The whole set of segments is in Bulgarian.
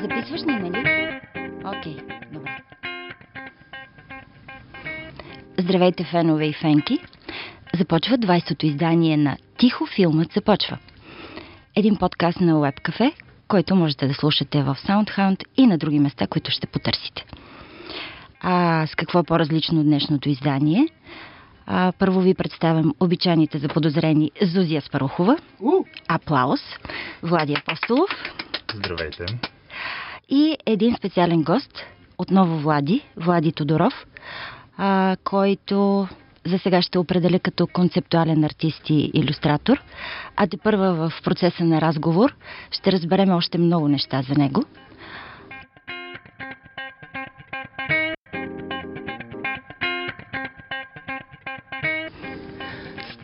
Записваш ни, нали? Окей, добре. Здравейте, фенове и фенки! Започва 20-то издание на Тихо филмът започва. Един подкаст на Web Cafe, който можете да слушате в SoundHound и на други места, които ще потърсите. А с какво по-различно от днешното издание? А, първо ви представям обичайните за подозрени Зузия Спарухова, Аплаус, Влади Апостолов Здравейте. и един специален гост, отново Влади, Влади Тодоров, а, който за сега ще определя като концептуален артист и иллюстратор, а те първа в процеса на разговор ще разберем още много неща за него.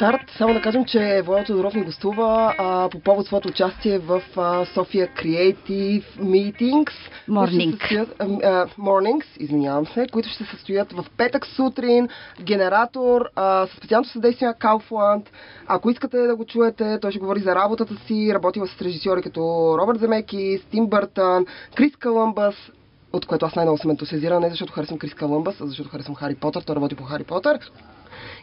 Старт, само да кажем, че Владо Тодоров ни гостува а, по повод своето участие в а, София Creative Meetings. Morning. състоят- ам, а, mornings, извинявам се, които ще се състоят в петък сутрин. Генератор а, със специалното съдействие на Kaufland. Ако искате да го чуете, той ще говори за работата си. Работила с режисьори като Робърт Земеки, Тим Бъртън, Крис Кълъмбас, от което аз най-много съм ентусиазирана, не защото харесвам Крис Кълъмбас, а защото харесвам Хари Потър. Той работи по Хари Потър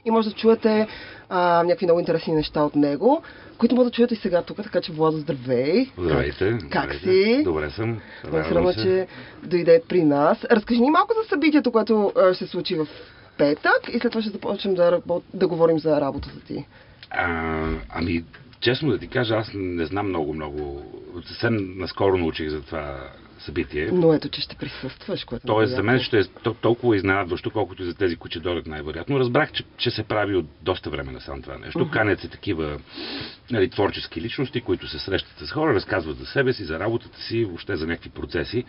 и може да чуете а, някакви много интересни неща от него, които може да чуете и сега тук, така че Владо, здравей! Здравейте. Как здравейте. си? Добре съм. Много радвам, че дойде при нас. Разкажи ни малко за събитието, което а, ще се случи в петък и след това ще започнем да, работ... да говорим за работата ти. А, ами, честно да ти кажа, аз не знам много-много. Съвсем наскоро научих за това събитие. Но ето, че ще присъстваш, което е Тоест, за мен ще е то- толкова изненадващо, колкото и за тези, които дойдат най-вероятно. Разбрах, че, че се прави от доста време насам това нещо. Канят се такива нали, творчески личности, които се срещат с хора, разказват за себе си, за работата си, въобще за някакви процеси.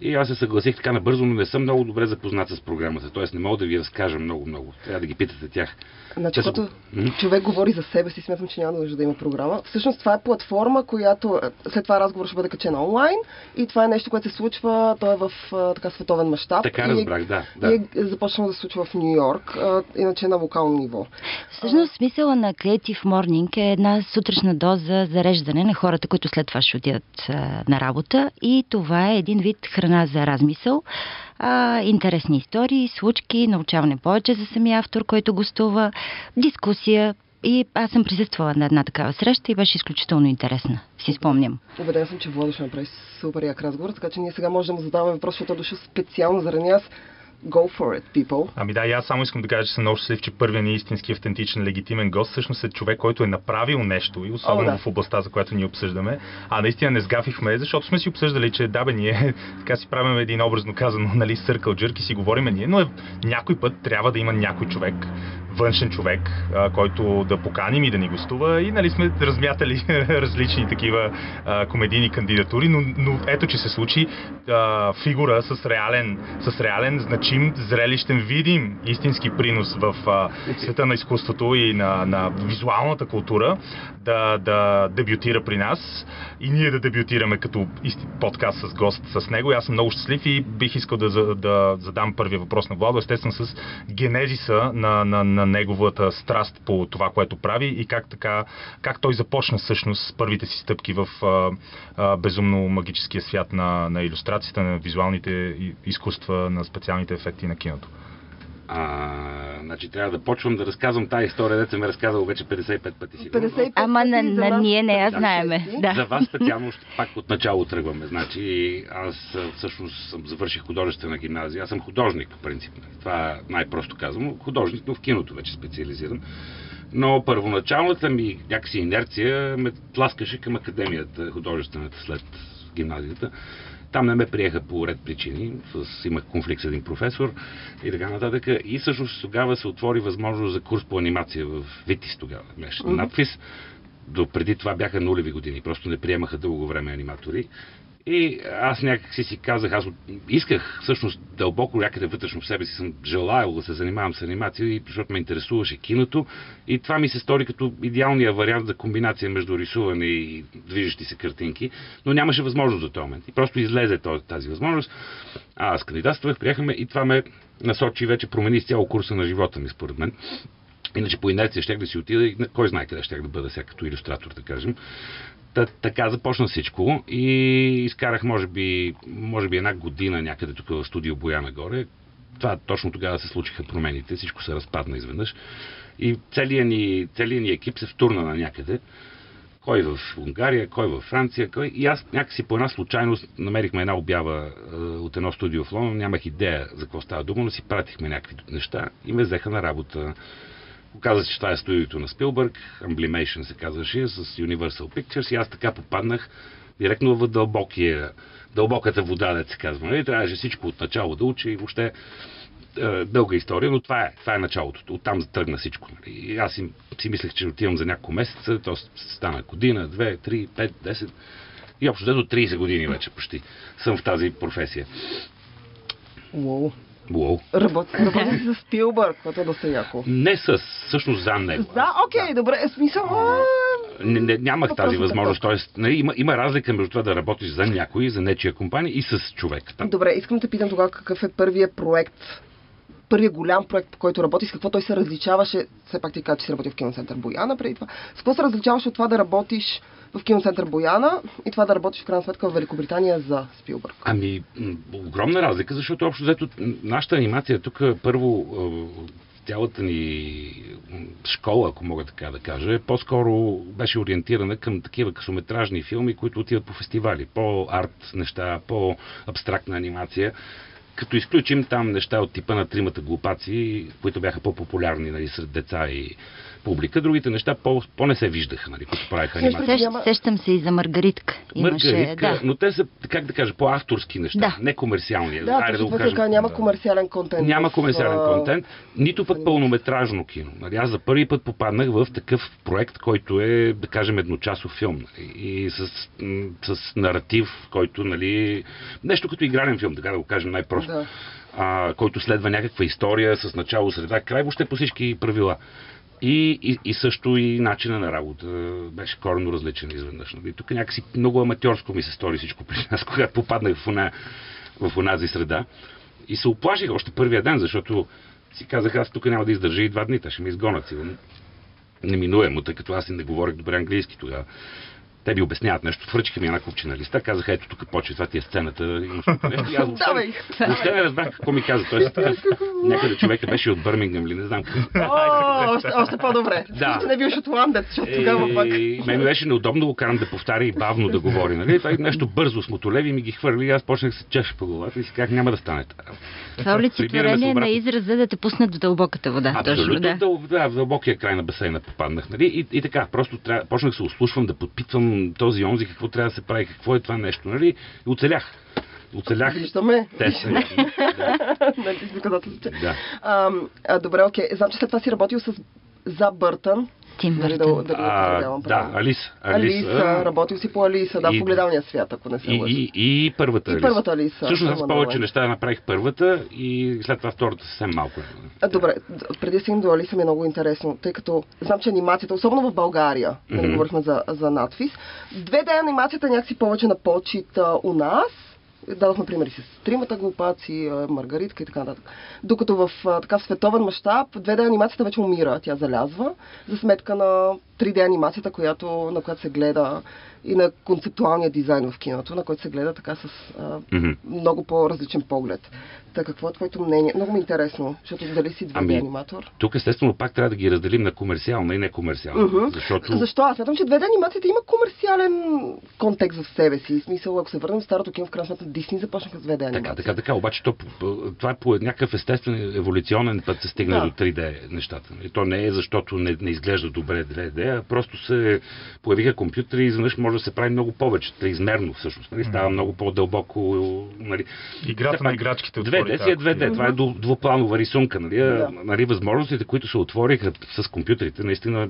И аз се съгласих така набързо, но не съм много добре запознат с програмата. Тоест не мога да ви разкажа много-много. Трябва да ги питате тях. Значи, Те са М? човек говори за себе си, смятам, че няма нужда да има програма. Всъщност това е платформа, която е, след това разговор ще бъде качен онлайн и това е нещо, което се случва, то е в така световен мащаб. Така и, разбрах, да. да. И е започнало да се случва в Нью Йорк, иначе на локално ниво. Всъщност смисъла на Creative Morning е една сутрешна доза зареждане на хората, които след това ще отидат на работа и това е един вид храна за размисъл, а, интересни истории, случки, научаване повече за самия автор, който гостува, дискусия и аз съм присъствала на една такава среща и беше изключително интересна, си спомням. Убеден съм, че Владо ще направи супер як разговор, така че ние сега можем да задаваме въпрос, защото е дошъл специално заради нас. Go for it, people. Ами да, и аз само искам да кажа, че съм много щастлив, че първият ни истински автентичен, легитимен гост всъщност е човек, който е направил нещо и особено О, да. в областта, за която ние обсъждаме. А наистина не сгафихме, защото сме си обсъждали, че да бе, ние така си правим един образно казано, нали, circle jerk и си говориме ние, но е, някой път трябва да има някой човек, външен човек, а, който да поканим и да ни гостува. И нали сме размятали различни такива а, комедийни кандидатури, но, но ето, че се случи а, фигура с реален, с реален, значим, зрелищен, видим истински принос в а, света на изкуството и на, на визуалната култура да, да дебютира при нас. И ние да дебютираме като исти, подкаст с гост с него. И аз съм много щастлив и бих искал да, за- да задам първия въпрос на Владо, естествено с генезиса на, на, на неговата страст по това, което прави и как, така, как той започна всъщност първите си стъпки в а, а, безумно магическия свят на, на иллюстрацията, на визуалните изкуства, на специалните ефекти на киното. А, значи трябва да почвам да разказвам тази история, дете ме разказал вече 55 пъти. сигурно. 55 Ама на, на нас ние не я знаеме. Да. За вас специално ще пак от начало тръгваме. Значи аз всъщност съм завърших художествена гимназия. Аз съм художник по принцип. Това е най-просто казано. Художник, но в киното вече специализиран. Но първоначалната ми някакси инерция ме тласкаше към академията художествената след гимназията. Там не ме приеха по ред причини. С, имах конфликт с един професор и така нататък. И всъщност тогава се отвори възможност за курс по анимация в ВИТИС тогава. Беше Мгм. надпис. До преди това бяха нулеви години. Просто не приемаха дълго време аниматори. И аз някак си казах, аз исках всъщност дълбоко някъде вътрешно в себе си съм желаял да се занимавам с анимация, защото ме интересуваше киното. И това ми се стори като идеалния вариант за комбинация между рисуване и движещи се картинки, но нямаше възможност за този момент. И просто излезе тази възможност. А, аз кандидатствах, приехаме и това ме насочи вече промени цяло курса на живота ми, според мен. Иначе по инерция щях да си отида и кой знае къде щях да бъда сега като иллюстратор, да кажем. Та, така започна всичко и изкарах може би, може би една година някъде тук в студио Бояна горе. Това точно тогава се случиха промените, всичко се разпадна изведнъж. И целият ни, целият ни екип се втурна на някъде. Кой в Унгария, кой в Франция, кой... И аз някакси по една случайност намерихме една обява е, от едно студио в Лондон, нямах идея за какво става дума, но си пратихме някакви неща и ме взеха на работа. Оказа се, че това е студиото на Спилбърг, Amblimation се казваше, с Universal Pictures и аз така попаднах директно в дълбокия, дълбоката вода, да се казва. Нали? Трябваше всичко от начало да учи и въобще е, дълга история, но това е, това е началото. Оттам тръгна всичко. Нали? И аз си, си мислех, че отивам за няколко месеца, то стана година, две, три, пет, десет и общо до 30 години вече почти съм в тази професия. Уоу. Уоу. Работи, работи с Спилбърг, което е доста яко. Не с, всъщност за него. Да, окей, добре, е смисъл. а, Не, не, нямах Въпросът тази възможност. Тоест, нали, има, има разлика между това да работиш за някой, за нечия компания и с човек. Там. Добре, искам да питам тогава какъв е първият проект, първият голям проект, по който работи, с какво той се различаваше, все пак ти каза, че си работил в киноцентър Бояна преди това, с какво се различаваше от това да работиш в киноцентър Бояна и това да работиш в крайна сметка в Великобритания за Спилбърг? Ами, огромна разлика, защото общо взето нашата анимация тук първо е, цялата ни школа, ако мога така да кажа, е по-скоро беше ориентирана към такива късометражни филми, които отиват по фестивали, по-арт неща, по-абстрактна анимация. Като изключим там неща от типа на тримата глупаци, които бяха по-популярни нали, сред деца и публика, другите неща по- по-не се виждаха, нали, които правиха анимация. Сещ, сещам се и за Маргаритка. Имаше, Маргаритка, да. но те са, как да кажа, по-авторски неща, Да. не комерциални. Да, Айде точно го кажем. казва, няма Да. комерциален контент. Няма в, комерциален а, контент, нито пък пълнометражно кино. Нали, аз за първи път попаднах в такъв проект, който е, да кажем, едночасов филм. Нали, и с, с наратив, който, нали, нещо като игрален филм, така да го кажем най-просто. Да. А, който следва някаква история с начало, среда, край, въобще по всички правила. И, и, и също и начина на работа беше коренно различен изведнъж. Нали. Тук някакси много аматьорско ми се стори всичко при нас, когато попаднах в, она, в онази среда. И се оплаших още първия ден, защото си казах, аз тук няма да издържа и два дни, те ще ме изгонят сигурно. Неминуемо, тъй като аз и не говорех добре английски тогава. Те ми обясняват нещо, връчиха ми една купчина листа, казаха, ето тук почва, това ти е сцената, имаш тук нещо. И аз въобще, не разбрах какво ми каза. Тоест, такъв, някъде човека беше от Бърмингъм или не знам още, по-добре. Да. Не бил шотландец, защото тогава пък... И мен беше неудобно да го карам да повтаря и бавно да говори. Нали? Той нещо бързо с мотолеви ми ги хвърли и аз почнах да се чеша по главата и си как няма да стане. Това олицетворение на израза да те пуснат до дълбоката вода. Абсолютно, да. в дълбокия край на басейна попаднах. Нали? И, и така, просто трябва, почнах да се ослушвам, да подпитвам този онзи, какво трябва да се прави, какво е това нещо. Нали? И оцелях. Оцелях. Виждаме. Те са. Да. Нали, доказателство, че- да. А, добре, окей. Знам, че след това си работил с за Бъртън. Тим Нали, да, Бъртън. да го А, определям да, правилно. Алиса. Алиса, работил си по Алиса, да, И- в погледалния свят, ако не се И, лъжа. и, и първата И Алиса. първата Алиса. Всъщност аз повече неща направих първата и след това втората съвсем малко. А, добре, преди да стигнем до Алиса ми е много интересно, тъй като знам, че анимацията, особено в България, да не Мгм. говорихме за, за надфис, две да анимацията е някакси повече на почет а, у нас. Дадохме примери с тримата глупаци, а, Маргаритка и така нататък. Докато в така в световен мащаб 2D анимацията вече умира, тя залязва, за сметка на 3D анимацията, която, на която се гледа и на концептуалния дизайн в киното, на който се гледа така с а, Мгм. много по-различен поглед. Така, какво е твоето мнение? Много ми е интересно, защото дали си 2D Ами, аниматор? Тук естествено пак трябва да ги разделим на комерциална и некомерциална. Мгм. Защото Защо? Аз смятам, че 2D анимацията има комерциален контекст в себе си. В смисъл, ако се върнем в старото кино, в крайна сметка Дисни започнаха с 2D анимация. Така, така, така. Обаче то, това е по някакъв естествен еволюционен път се стигна Да. до 3D нещата. И то не е защото не, не изглежда добре 2D, а просто се появиха компютри и изведнъж може да се прави много повече, триизмерно всъщност. Нали? Става много по-дълбоко. Нали? Играта Все на играчките 2D отвори си е тази 2D, това е дву- двупланова рисунка. Нали? Да. нали? Възможностите, които се отвориха с компютрите, наистина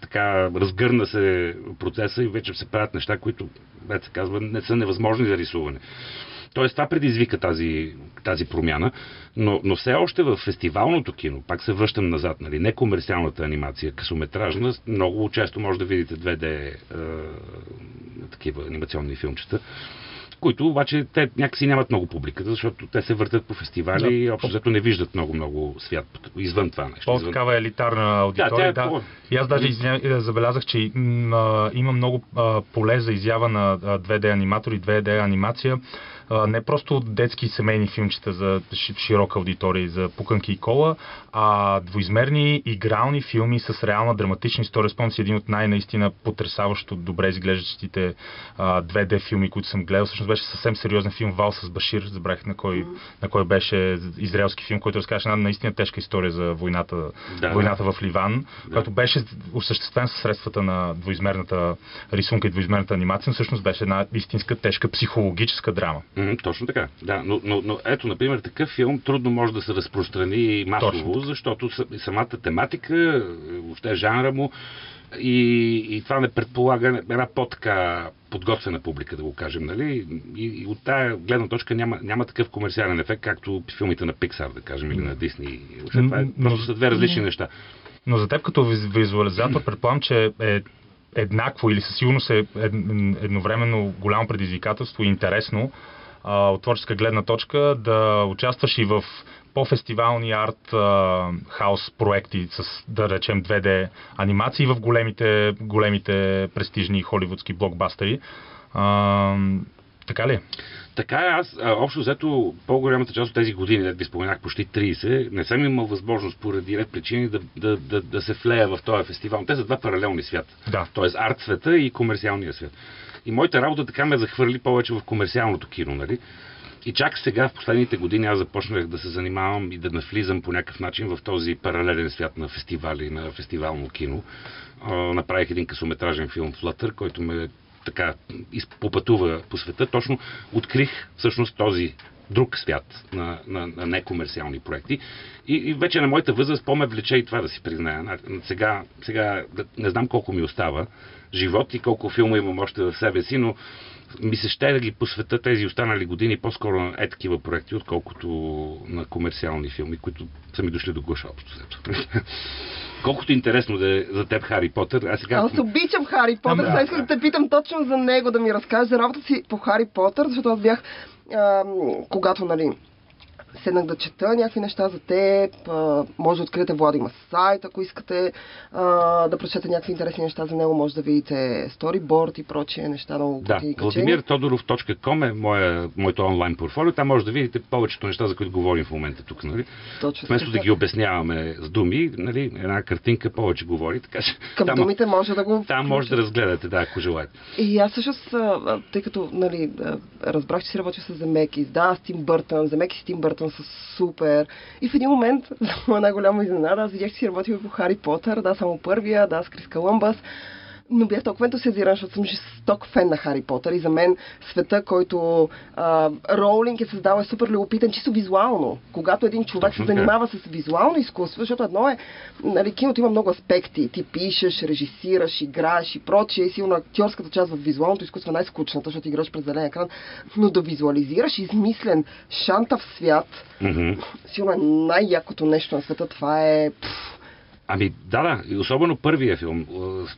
така разгърна се процеса и вече се правят неща, които, вече се казва, не са невъзможни за рисуване. Тоест това предизвика тази, тази промяна, но, но все още в фестивалното кино, пак се връщам назад, нали, не комерциалната анимация, късометражна, много често може да видите 2D е, такива анимационни филмчета. Които обаче те някакси нямат много публиката, защото те се въртят по фестивали Да. и общо взето не виждат много-много свят извън това нещо. извън- По-такава елитарна аудитория, тя е да. по- И аз даже извиня, е, забелязах, че има много поле за изява на а, 2D аниматори, 2D анимация. А, не просто детски семейни филмчета за ши- широка аудитория, и за пуканки и кола, а двоизмерни игрални филми с реална драматична история. Спомням си един от най-наистина потрясаващо добре изглеждащите а, 2D филми, които съм гледал. Всъщност беше съвсем сериозен филм Вал с Башир, забравих на кой, на кой беше израелски филм, който разказваше една наистина тежка история за войната, Да. войната в Ливан, която беше осъществен със средствата на двоизмерната рисунка и двоизмерната анимация, но всъщност беше една истинска тежка психологическа драма. Мгм, точно така. Да, но, но, но ето, например, такъв филм трудно може да се разпространи масово, защото са- самата тематика, въобще жанра му и, и това не предполага една по-така подготвена публика, да го кажем, нали? И, и от тая гледна точка няма, няма такъв комерциален ефект, както филмите на Pixar, да кажем, или на това е, Но- просто са две различни неща. Но за теб като виз- визуализатор предполагам, че е еднакво или със сигурност е ед- едновременно голямо предизвикателство и интересно от творческа гледна точка да участваш и в по-фестивални арт хаус проекти с, да речем, 2D анимации в големите, големите престижни холивудски блокбастери. А, така ли? Така е, аз а, общо взето по-голямата част от тези години, да ги споменах почти 30, не съм имал възможност поради ред причини да, да, да, да се влея в този фестивал. Те са два паралелни свята. Да. Тоест арт света и комерциалния свят. И моята работа така ме захвърли повече в комерциалното кино, нали? И чак сега, в последните години, аз започнах да се занимавам и да навлизам по някакъв начин в този паралелен свят на фестивали, на фестивално кино. А, направих един късометражен филм Flutter, който ме така попътува по света. Точно открих всъщност този друг свят на, на, на некомерциални проекти. И, и вече на моята възраст по-ме влече и това да си призная. На- Сега, сега не знам колко ми остава живот и колко филма имам още в себе си, но ми се ще да ги посвета тези останали години по-скоро на е такива проекти, отколкото на комерциални филми, които са ми дошли до гуша общо. Колкото интересно да е за теб Хари Потър, а сега... Аз обичам Хари Потър. Сега исках да те питам точно за него, да ми разкажеш за работа си по Хари Потър, защото аз бях, когато, нали, седнах да чета някакви неща за теб, а, може да откриете Влади има сайт, ако искате а, да прочете някакви интересни неща за него, може да видите сториборд и прочие неща, много Да, vladimirtodorov.com е моя, моето онлайн портфолио. Там може да видите повечето неща, за които говорим в момента тук. Нали? Точно Вместо да ги обясняваме с думи, нали, една картинка повече говори, така че Към там, думите може да го... там може да разгледате, да, ако желаете. И аз а, тъй като нали, разбрах, че си работил с Земекис, да, с Тим Бъртън, Земекис и Тим Бъртън са супер. И в един момент, за моя най-голяма изненада, аз видях, че си работил и по Хари Потър, да, само първия, да, с Крис Колумбас. Но бях толкова ентусиазиран, защото съм жесток фен на Хари Потър и за мен света, който а, Роулинг е създал е супер любопитен, чисто визуално. Когато един човек Точно се занимава с визуално изкуство, защото едно е, нали, киното има много аспекти. Ти пишеш, режисираш, играеш и прочие. И силно актьорската част в визуалното изкуство е най-скучната, защото играш през зелен екран. Но да визуализираш измислен шантав свят, Мгм. силно е най-якото нещо на света. Това е... Пф, Ами да, да, и особено първия филм.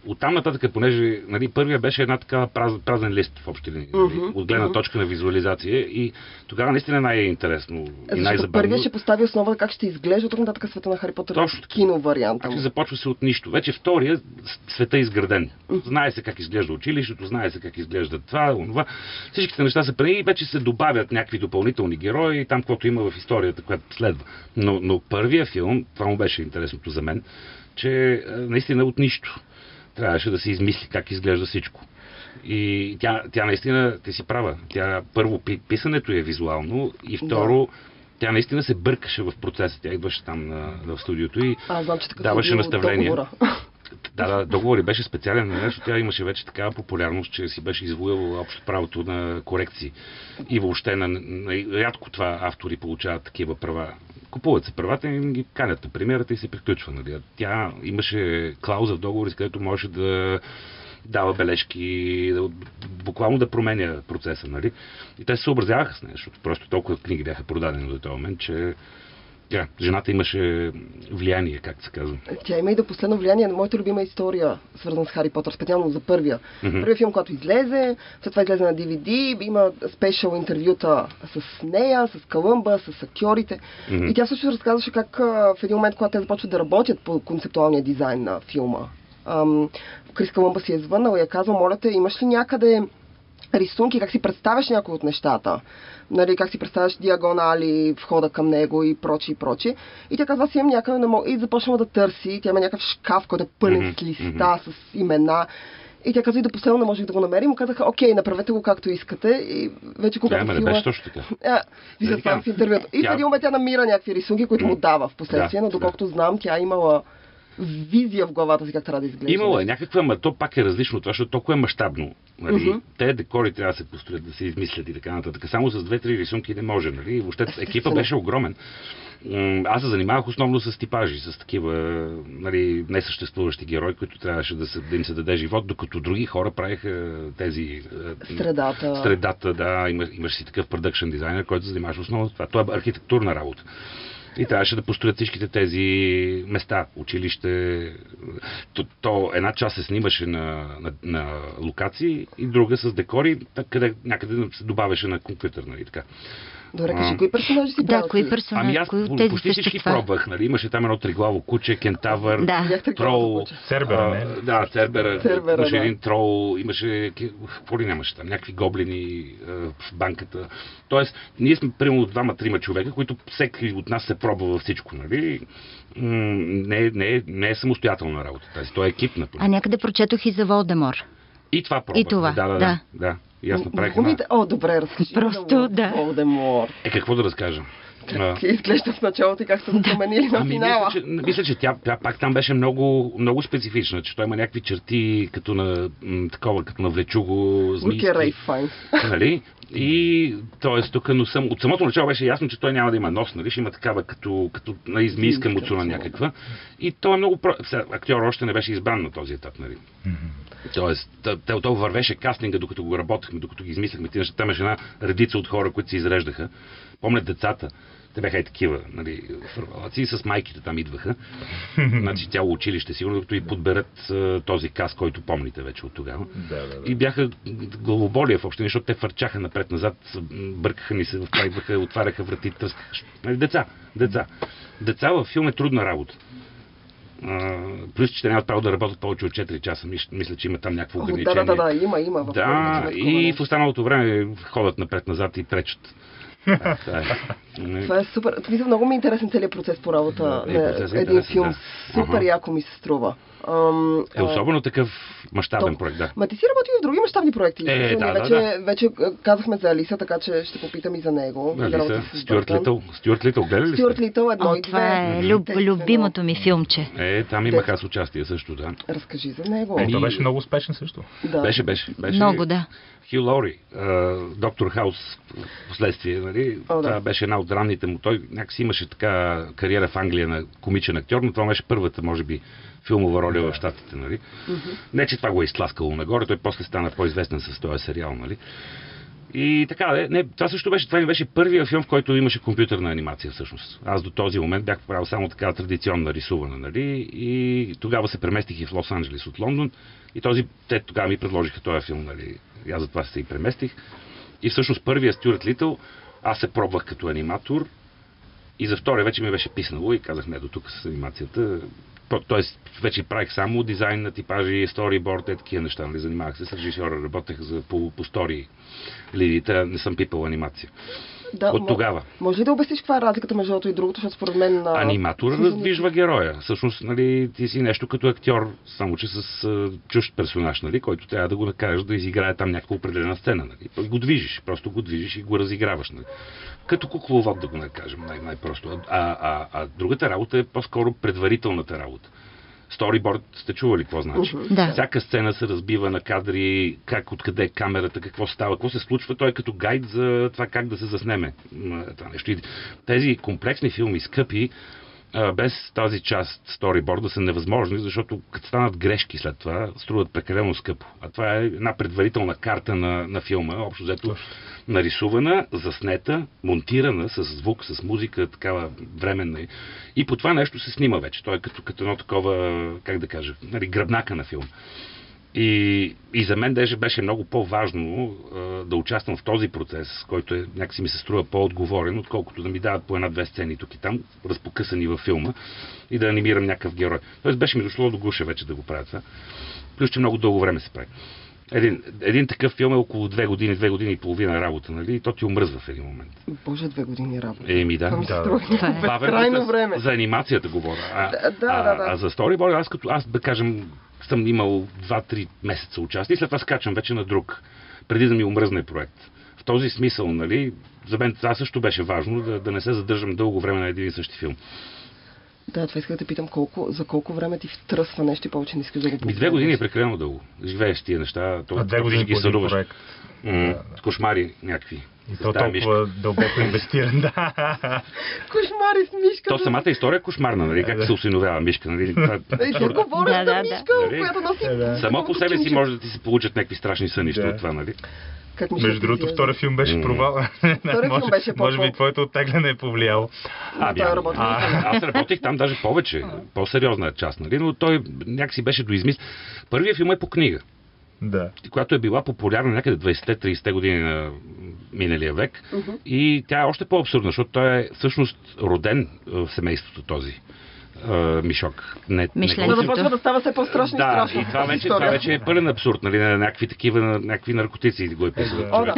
От там нататък, понеже нали, първия беше една такава празен, празен лист в общи линии, нали, Мгм, от гледна мгм. точка на визуализация и тогава наистина най-интересно и защото най-забавно. първият ще постави основа как ще изглежда от нататък света на Хари Потър. Точно така. Кино варианта. Значи започва се от нищо. Вече втория света е изграден. Знае се как изглежда училището, знае се как изглежда това, онова. Всичките неща са преди и вече се добавят някакви допълнителни герои и там, каквото има в историята, която следва. Но, но първия филм, това му беше интересното за мен, че е, наистина от нищо трябваше да се измисли как изглежда всичко. И тя, тя наистина, ти си права. Тя първо пи- писането е визуално и второ, тя наистина се бъркаше в процеса. Тя идваше там на, в студиото и Аз знам, че даваше бил наставления. договора. Да, да, договори беше специален нещо. Тя имаше вече такава популярност, че си беше извоювала общо правото на корекции. И въобще на, на, рядко това автори получават такива права. Купуват се правата и ги канят на премиерата и се приключва. Нали? Тя имаше клауза в договори, с където можеше да дава бележки, буквално да променя процеса. Нали? И те се съобразяваха с защото просто толкова книги бяха продадени до този момент, че Тя, жената имаше влияние, как се казва. Тя има и до последно влияние на моята любима история, свързана с Хари Потър, специално за първия. Мгм. Първият филм, който излезе, след това излезе на DVD, има спешъл интервюта с нея, с Калъмба, с актьорите. Мгм. И тя също разказваше как в един момент, когато те започват да работят по концептуалния дизайн на филма, Крис Калъмба си е звъннал и е казал, моля те, имаш ли някъде рисунки, как си представяш някои от нещата. Нали, как си представяш диагонали, входа към него и прочи и прочи. И тя казва, аз имам някъде, не мога... и започнала да търси. Тя има някакъв шкаф, който е пълен Мгм, с листа, с имена. И тя каза, и до последно не можех да го намерим. Му казаха, окей, направете го както искате. И вече Да, когато ама не беше точно така. А, Нали това в интервюто. И в един момент тя намира някакви рисунки, които му дава в последствие, Да, но доколкото знам, тя имала визия в главата си как трябва да изглежда. Имало е някаква, ма то пак е различно от това, защото толкова е мащабно. Нали? Мгм. Те декори трябва да се построят, да се измислят и така нататък. Само с две-три рисунки не може. Нали? Въобще екипа беше огромен. Аз се занимавах основно с типажи, с такива нали, несъществуващи герои, които трябваше да, се, да им се даде живот, докато други хора правиха тези... е, Средата. Средата, да, има, имаш си такъв продъкшн дизайнер, който се занимаваш основно с това. Това е архитектурна работа. И трябваше да построят всичките тези места, училище. То, то една част се снимаше на, на, на локации и друга с декори, къде някъде се добавяше на компютър, нали така. Добре, кажи, кои персонажи си Да, кои персонажи, Ами аз кои от тези почти всички същества? пробвах, нали? Имаше там едно триглаво куче, кентавър, Да. Трол. Цербера, не? а, Да, Цербера. Цербера, имаше да. един трол, имаше... Какво ли нямаше там? Някакви гоблини а, в банката. Тоест, ние сме примерно двама-трима човека, които всеки от нас се пробва във всичко, нали? Не, е- не, е- не е самостоятелна работа. Тази, той е екипна. А някъде прочетох и за Волдемор. И това пробвах. И това, Да, да, да. да. И аз направих една... Губите... О, добре, разкажи. Просто, да. Волдемор. Е, какво да разкажа? Как изглежда в началото и как са го променили на Ами, финала. мисля, че, мисля, че тя, тя пак там беше много, много специфична, че той има някакви черти като на м, такова, като на влечуго, змийски. Луки Рейф Файн. Нали? И т.е. тук, но съм, от самото начало беше ясно, че той няма да има нос, нали? Ще има такава като, като на измийска Змийска муцуна някаква. И той е много... Про... Сега, актьор още не беше избран на този етап, нали? Тоест, т- т- то вървеше кастинга, докато го работехме, докато ги измисляхме. Там имаше една редица от хора, които се изреждаха. Помнят децата. Те бяха и такива, нали, фарвалаци, с майките там идваха. значи цяло училище, сигурно, докато и подберат а, този каст, който помните вече от тогава. Да, да, да. И бяха главоболия в общини, защото те фърчаха напред-назад, бъркаха ни се в това, идваха, отваряха врати, тръскаха. Нали, Деца, деца. Деца във филм е трудна работа. А, плюс, че те нямат право да работят повече от 4 часа. Мис- Мисля, че има там някакво ограничение. Да, да, да, да, има, има. В Да, и в останалото време ходят напред-назад и пречат. Това е. Това е супер. Мисля, много ми е интересен целият процес по работа Да, е, на процесът е един филм. да. Супер яко ми се струва. Ам, Е особено такъв мащабен проект, да. Ма ти си работи и в други мащабни проекти. Е, Ние да, да, вече, да. вече а, казахме за Алиса, така че ще попитам и за него. Стюарт. Литъл. Стюарт Литъл, гледали ли Стюарт? Литъл, едно О, и това две. е люб, любимото ми филмче. Е, там имах аз участие също, да. Разкажи за него. Е, Ами- той беше много успешен също. да. Беше, беше. беше Много, да. Хю Лори, доктор Хаус, в последствие, нали? О, да. Това беше една от ранните му. Той някакси имаше така кариера в Англия на комичен актьор, но това беше първата, може би, филмова роля в Штатите, нали? Не, че това го е изтласкало нагоре, той после стана по-известен с този сериал, нали? И така, не, това също беше, това ми беше първия филм, в който имаше компютърна анимация всъщност. Аз до този момент бях правил само така традиционна рисувана, нали? И тогава се преместих и в Лос-Анджелес от Лондон. И този, те тогава ми предложиха този филм, нали? Аз затова се и преместих. И всъщност първия Стюарт Литъл, аз се пробвах като аниматор. И за втория вече ми беше писнало и казах не до тук с анимацията. То- Тоест, вече правих само дизайн на типажи, сториборд, е такива неща. Нали? Занимавах се с режисьора, работех за, по, по стори линиите, не съм пипал анимация. Да, От тогава. Може ли да обясниш каква е разликата между едното и другото, защото според мен... а, Аниматор раздвижва героя. Всъщност, нали, ти си нещо като актьор, само че с а, чужд персонаж, нали, който трябва да го накажеш да изиграе там някаква определена сцена. Нали. Го движиш, просто го движиш и го разиграваш. Нали. Като кукловод, да го накажем, най- най-просто. А, а, а другата работа е по-скоро предварителната работа. Сториборд сте чували какво значи? Да. Всяка сцена се разбива на кадри, как, откъде е камерата, какво става, какво се случва. Той е като гайд за това как да се заснеме м, това нещо. И тези комплексни филми, скъпи, без тази част сториборда са невъзможни, защото като станат грешки след това, струват прекалено скъпо. А това е една предварителна карта на, на филма, общо взето нарисувана, заснета, монтирана с звук, с музика, такава временна. И по това нещо се снима вече. Той е като, като едно такова, как да кажа, нали, гръбнака на филм. И, и за мен даже беше много по-важно а, да участвам в този процес, който е, някакси ми се струва по-отговорен, отколкото да ми дават по една-две сцени тук и там, разпокъсани във филма и да анимирам някакъв герой. Тоест беше ми дошло до гуша вече да го правя това. Плюс, че много дълго време се прави. Един, един такъв филм е около две години, две години и половина работа, нали? И то ти умръзва в един момент. Боже, две години работа. Еми да. Се Да. е. Бавен време. За анимацията говоря. А, Да, да, а, да, да. а за сториборд, аз като аз да кажем, съм имал 2-3 месеца участие и след това скачам вече на друг, преди да ми омръзне проект. В този смисъл, нали, за мен това също беше важно, да, да не се задържам дълго време на един и същи филм. Да, това исках да те питам колко, за колко време ти втръсва нещо и повече не искаш да го Ми две години е прекалено дълго. Живееш тия неща. То, А две години ги съдуваш. проект. М, Кошмари някакви. И то тая мишка. толкова дълбоко инвестиран, да. Кошмари с мишка. То самата история е кошмарна, нали? Как се осиновява мишка, нали? Това е сега говоря Да, за да, да. мишка, Нали? която носи... Да, да. Само по себе си може да ти се получат някакви страшни сънища Да. от това, нали? Как Между другото, втория филм беше провал. Втория може, филм беше може би твоето оттегляне е повлияло. А, а, а, аз работих там даже повече, по-сериозна част, нали? но той някакси беше доизмис. Първият филм е по книга, Да. която е била популярна някъде 20-30 години на миналия век. Мгм. И тя е още по-абсурдна, защото той е всъщност роден в семейството този а, Мишок. Не, да не започва да става все по-страшно и да, страшно. и това вече, това вече е пълен абсурд, нали, на някакви такива, на някакви наркотици го е писал. Е. О, да.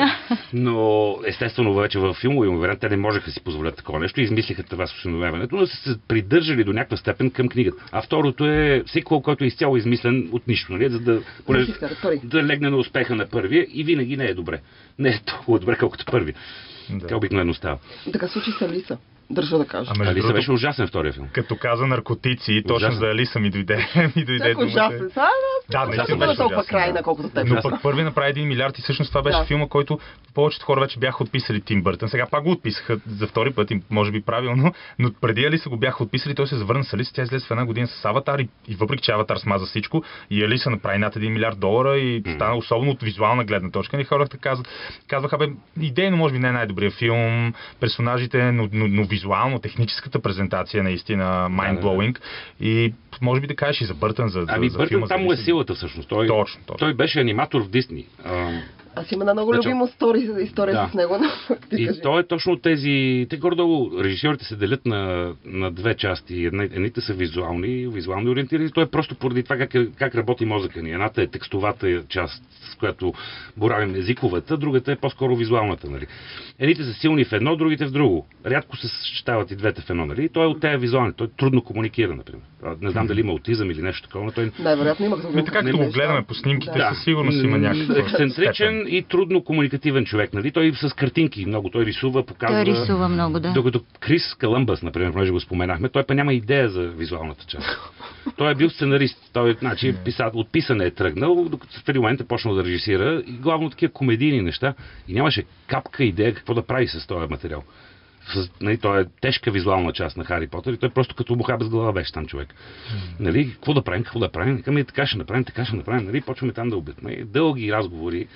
Но естествено вече във филмови вариант те не можеха да си позволят такова нещо и измислиха това с осиновяването, но са се придържали до някаква степен към книгата. А второто е сиквел, който е изцяло измислен от нищо, нали, за да, понеже, да легне на успеха на първия и винаги не е добре. Не е толкова добре, колкото първи. да. Така обикновено става. Така случи с Алиса. Държа да кажа. А между Алиса беше ужасен втория филм. като каза наркотици, точно Ужасен. за Алиса ми дойде. ми дойде Всяко думата. ужасен. Да, наистина да, беше толкова крайна, да. колкото теб. Но пък първи направи 1 милиард и всъщност това беше Да. филма, който повечето хора вече бяха отписали Тим Бъртън. Сега пак го отписаха за втори път, и може би правилно, но преди Алиса го бяха отписали, той се завърна с Алиса, тя излезе в една година с Аватар и, и въпреки че Аватар смаза всичко, и Алиса направи над 1 милиард долара и стана особено от визуална гледна точка. И хората казват, казваха, бе, идейно може би не е най-добрият филм, персонажите, но, но, но визуално, техническата презентация наистина mind-blowing. И може би да кажеш и за Бъртън, за, Ами за, за Бъртън филма. там му е силата всъщност. Той, Точно, точно. той беше аниматор в Дисни. А, Аз имам една много Значи- любима стори, история Да. с него. но ти И кажи. то е точно тези... Те горе-долу режисьорите се делят на, на две части. Една, едните са визуални, визуално ориентирани. То е просто поради това как, е- как работи мозъка ни. Едната е текстовата част, с която боравим езиковата, другата е по-скоро визуалната. Нали. Едните са силни в едно, другите в друго. Рядко се съчетават и двете в едно. Нали. Той е от тези визуални. Той трудно комуникира, например. Не знам дали има аутизъм или нещо такова, но той Най-вероятно имах да Ми така, като го гледаме по снимките, Да. със сигурност има някаква Ексцентричен и трудно комуникативен човек. Нали? Той с картинки много. Той рисува, показва. Той рисува много, да. Докато Крис Каламбас, например, понеже го споменахме, той па няма идея за визуалната част. Той е бил сценарист, той значи, писат, от писане е тръгнал, докато в един момент е почнал да режисира и главно такива комедийни неща и нямаше капка идея какво да прави с този материал. С, нали, той е тежка визуална част на Хари Потър и той просто като муха без глава беше там човек. Нали, какво да правим, какво да правим? Викаме, така ще направим, така ще направим. Нали, почваме там да обитме. Дълги разговори.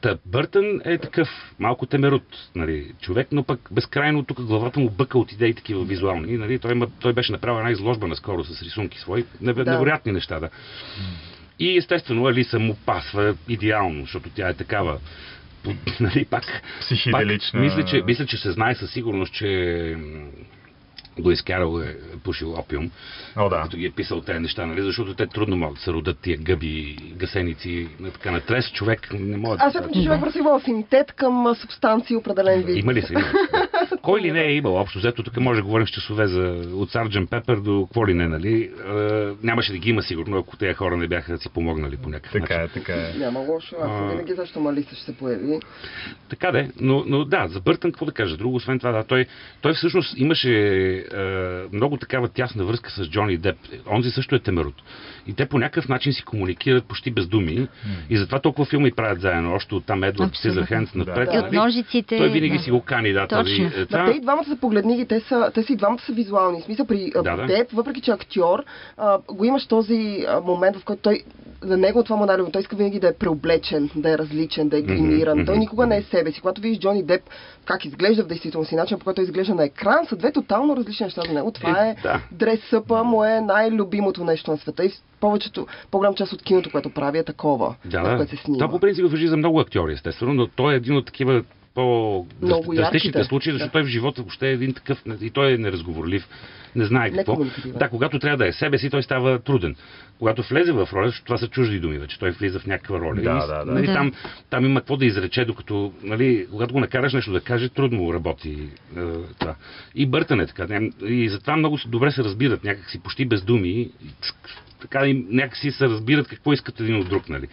Та, Бъртън е такъв, малко темерут, нали, човек, но пък безкрайно тук главата му бъка от идеи такива визуални. Нали, той, има, той беше направил една изложба наскоро с рисунки свои, неве- Да. невероятни неща, да. И естествено Алиса му пасва идеално, защото тя е такава. Нали, пак, Психиделична. пак мисля, че, мисля, че се знае със сигурност, че Луис Карл е пушил опиум, О, да. като ги е писал тези неща, нали? защото те трудно могат да се родат тия гъби, гасеници, на така на трес човек не може Аз смятам, че човек просто има афинитет към субстанции определен вид. Има ли се? Има. Кой ли не е имал общо? Взето тук може да говорим с часове за от Сарджен Пепър до какво ли не, нали? Е, нямаше да ги има сигурно, ако тези хора не бяха си помогнали по някакъв Така начин. е, така е. Няма лошо, аз А. винаги защо Малиса ще се появи. Така де, но, но да, за Бъртън какво да кажа? Друго, освен това, да, той, той всъщност имаше е, много такава тясна връзка с Джони Деп. Онзи също е темерут. И те по някакъв начин си комуникират почти без думи. И затова толкова филми правят заедно. Още от там Едвард. Сизърхендс напред. Да. И от нали? ножиците... Той винаги да. си го кани, да, Точно. Ма това... те и двамата са погледни те, са, те си и двамата са визуални. В смисъл при Да, да. теб, въпреки че е актьор, а, го имаш този момент, в който той за него това му е най-любимо. Той иска винаги да е преоблечен, да е различен, да е гримиран. мгм, Той никога не е себе си. Когато видиш Джони Деп как изглежда в действителност и начин, по който изглежда на екран, са две тотално различни неща за него. Това Е, е да. дресъпа му е най-любимото нещо на света. И повечето, по-голям част от киното, което прави е такова, Да, да. което се снима. Това по принцип въжи за много актьори, естествено, но той е един от такива по Много драстичните ярките. случаи, защото Да. той в живота въобще е един такъв, и той е неразговорлив, не знае какво. Некомуникативен. Да, когато трябва да е себе си, той става труден. Когато влезе в роля, защото това са чужди думи вече, той влиза в някаква роля. Да, и, да, да. Нали. Там, там има какво да изрече, докато, нали, когато го накараш нещо да каже, трудно работи е, това. И Бъртън е така. Не, И затова много добре се разбират, някакси почти без думи. Така и някакси се разбират какво искат един от друг, нали.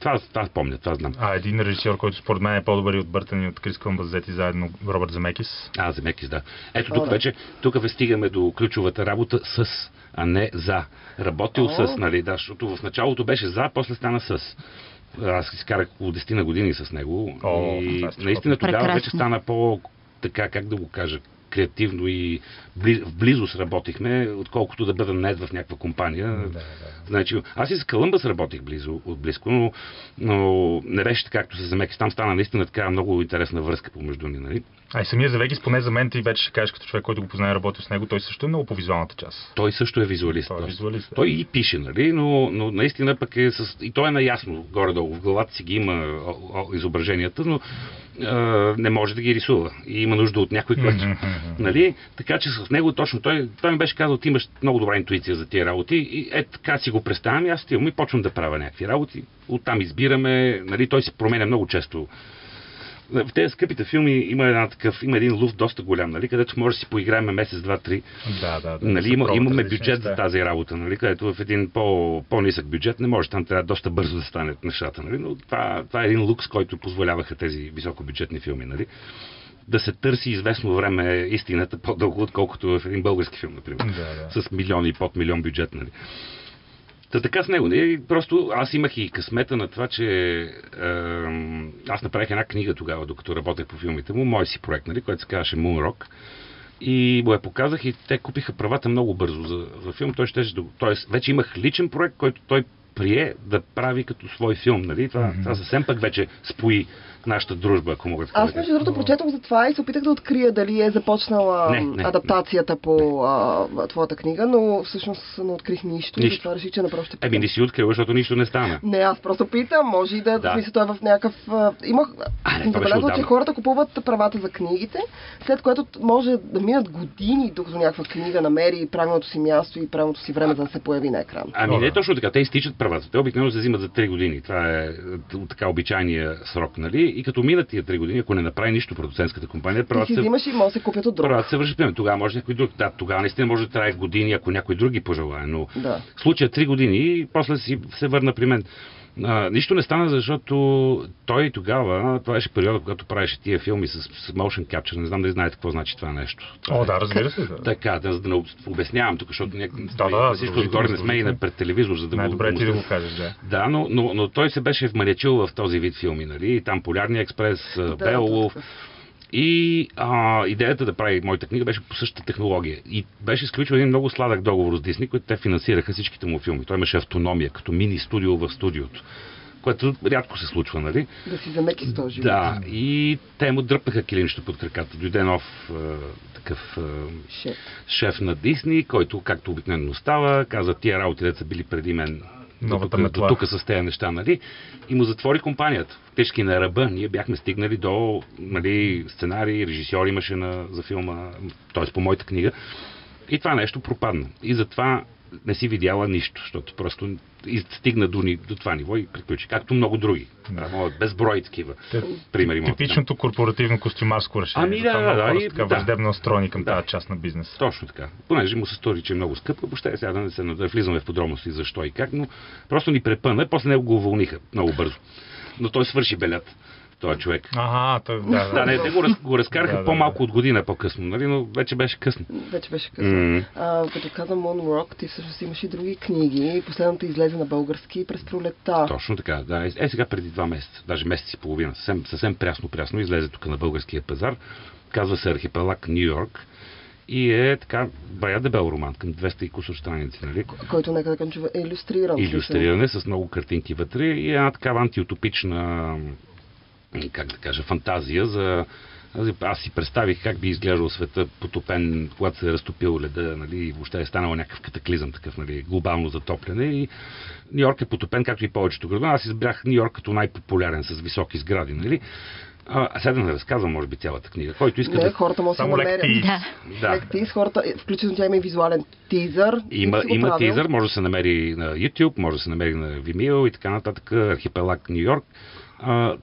Това, това помня, това знам. А един режисьор, който според мен е по-добър и от Бъртън и от Крис Колумбас взети заедно, Робърт Замекис. А, за Мекис, да. Ето О, тук да. вече, тук стигаме до ключовата работа с, а не за. Работил О. с, нали, да, защото в началото беше за, после стана с. Аз изкарах около 10 на години с него О, и фантастично. наистина тогава Прекрасно. вече стана по, така, как да го кажа, креативно и бли, в близост работихме, отколкото да бъда нет в някаква компания. Да, да. Значи, аз и с Калъмбас работих близо, от близко, но, но не беше така, както се замекис. Там стана наистина така много интересна връзка помежду ни. Нали? А и самия Завегис, поне за мен, ти вече ще кажеш като човек, който го познае и работил с него, той също е много по визуалната част. Той също е визуалист. Той е визуалист. да. Той и пише, нали? но, но наистина пък е с... И той е наясно горе-долу. В главата си ги има изображенията, но а, не може да ги рисува. И има нужда от някой, който... нали? Така че с него точно той, той ми беше казал, ти имаш много добра интуиция за тия работи. И е така си го представям аз стивам и почвам да правя някакви работи. Оттам избираме. Нали? Той се променя много често. В тези скъпите филми има, една такъв, има един луфт доста голям, нали, където може да си поиграем месец, два, три. Да, да, да. Нали, има, имаме бюджет за тази работа, нали, където в един по, по-нисък бюджет не може, там трябва доста бързо да станат нещата. Нали, но това, това е един лукс, който позволяваха тези високобюджетни филми. Нали. Да се търси известно време истината по-дълго, отколкото в един български филм, например. Да, да. С милиони и под милион бюджет. Нали. Та така с него. Нали? Просто аз имах и късмета на това, че аз направих една книга тогава, докато работех по филмите му, мой си проект, нали, който се казваше Moon Rock. И му я показах и те купиха правата много бързо за, за филм. Той ще, тоест, вече имах личен проект, който той прие да прави като свой филм. Нали? Това, Мгм. това съвсем пък вече спои нашата дружба, ако мога да Аз кажа. между другото прочетох за това и се опитах да открия дали е започнала Не, не, адаптацията по а, твоята книга, но всъщност не открих нищо, и Нищо. затова реших, че направо ще питам. Еми не си открил, защото нищо не стана. Не, аз просто питам, може и да, Да. смисъл, той е в някакъв... Имах... А, не, съм това забелязала, че хората купуват правата за книгите, след което може да минат години, докато някаква книга намери правилното си място и правилното си време за да се появи на екран. Ами не да. точно така. Те изтичат правата. Те обикновено се взимат за 3 години. Това е е, така обичайния срок, нали? И като минат тия 3 години, ако не направи нищо продуцентската компания, правата се, взимаш и може да се купят от друг. правата се вършат. Примерно, Тогава може някой друг. Да, тогава наистина може да трае години, ако някой друг ги пожелае. Но Да. в случая 3 години и после си се върна при мен. А, нищо не стана, защото той тогава, това беше периода, когато правеше тия филми с, с motion capture. Не знам дали знаете какво значи това нещо. Това О, е- да, разбира се. Да. Така, да, за да не обяснявам тук, защото да, Да, да, всичко отгоре не сме и на пред телевизор, за да го- Най-добре е го ти да го кажеш, да. да, но, но, но той се беше вманячил в този вид филми, нали? И там Полярния експрес, да, Беолов. такъв. И а, идеята да прави моята книга беше по същата технология. И беше сключил един много сладък договор с Дисни, който те финансираха всичките му филми. Той имаше автономия, като мини студио в студиото. Което рядко се случва, нали? Да си замеки с този живот. Да, и те му дръпнаха килимчето под краката. Дойде нов е, такъв е, Шеф. шеф на Дисни, който, както обикновено става, каза, тия работи, деца били преди мен, Новата до, метла. до тук с тези неща, нали? И му затвори компанията. Фактически на ръба. Ние бяхме стигнали до нали, сценарий, режисьор имаше на, за филма, т.е. по моята книга. И това нещо пропадна. И затова не си видяла нищо, защото просто стигна до, до това ниво и приключи. Както много други. Да. Безброй такива. Те- Примери Типичното корпоративно костюмарско решение. Ами да, да, и- така да. враждебно настроени към Да. тази част на бизнес. Точно така. Понеже му се стори, че е много скъпо, въобще сега да не се да влизаме в подробности защо и как, но просто ни препъна, после него го уволниха много бързо. Но той свърши белят. Този човек. Ага, той, да, Да, не, те го, раз, го разкараха Да, да, по-малко да. от година по-късно, нали, но вече беше късно. Вече беше късно. М. А, като каза Монрок, ти всъщност имаш и други книги. Последната излезе на български през пролетта. Точно така, да. Е, е, сега преди два месеца, даже месец и половина, съвсем, съвсем прясно-прясно, излезе тук на българския пазар. Казва се Архипелаг Нью Йорк и е така бая дебел роман, към 200 и кусор страници, нали? който нека да кажем, е иллюстриран. Иллюстриране с много картинки вътре и една такава антиутопична, как да кажа, фантазия за аз- аз си представих как би изглеждал света потопен, когато се е разтопил леда, нали, и въобще е станал някакъв катаклизъм, такъв, нали, глобално затопляне. И Нью Йорк е потопен, както и повечето градове. Аз избрах Нью Йорк като най-популярен с високи сгради, нали. А, сега да не разказвам, може би, цялата книга. Който иска Не, да... хората могат да Само лек намерят. тиз. Да. Да. Лек тиз, хората, е, включително тя има и визуален тизър. Има, има правил. тизър, може да се намери на YouTube, може да се намери на Vimeo и така нататък, Архипелаг Нью Йорк.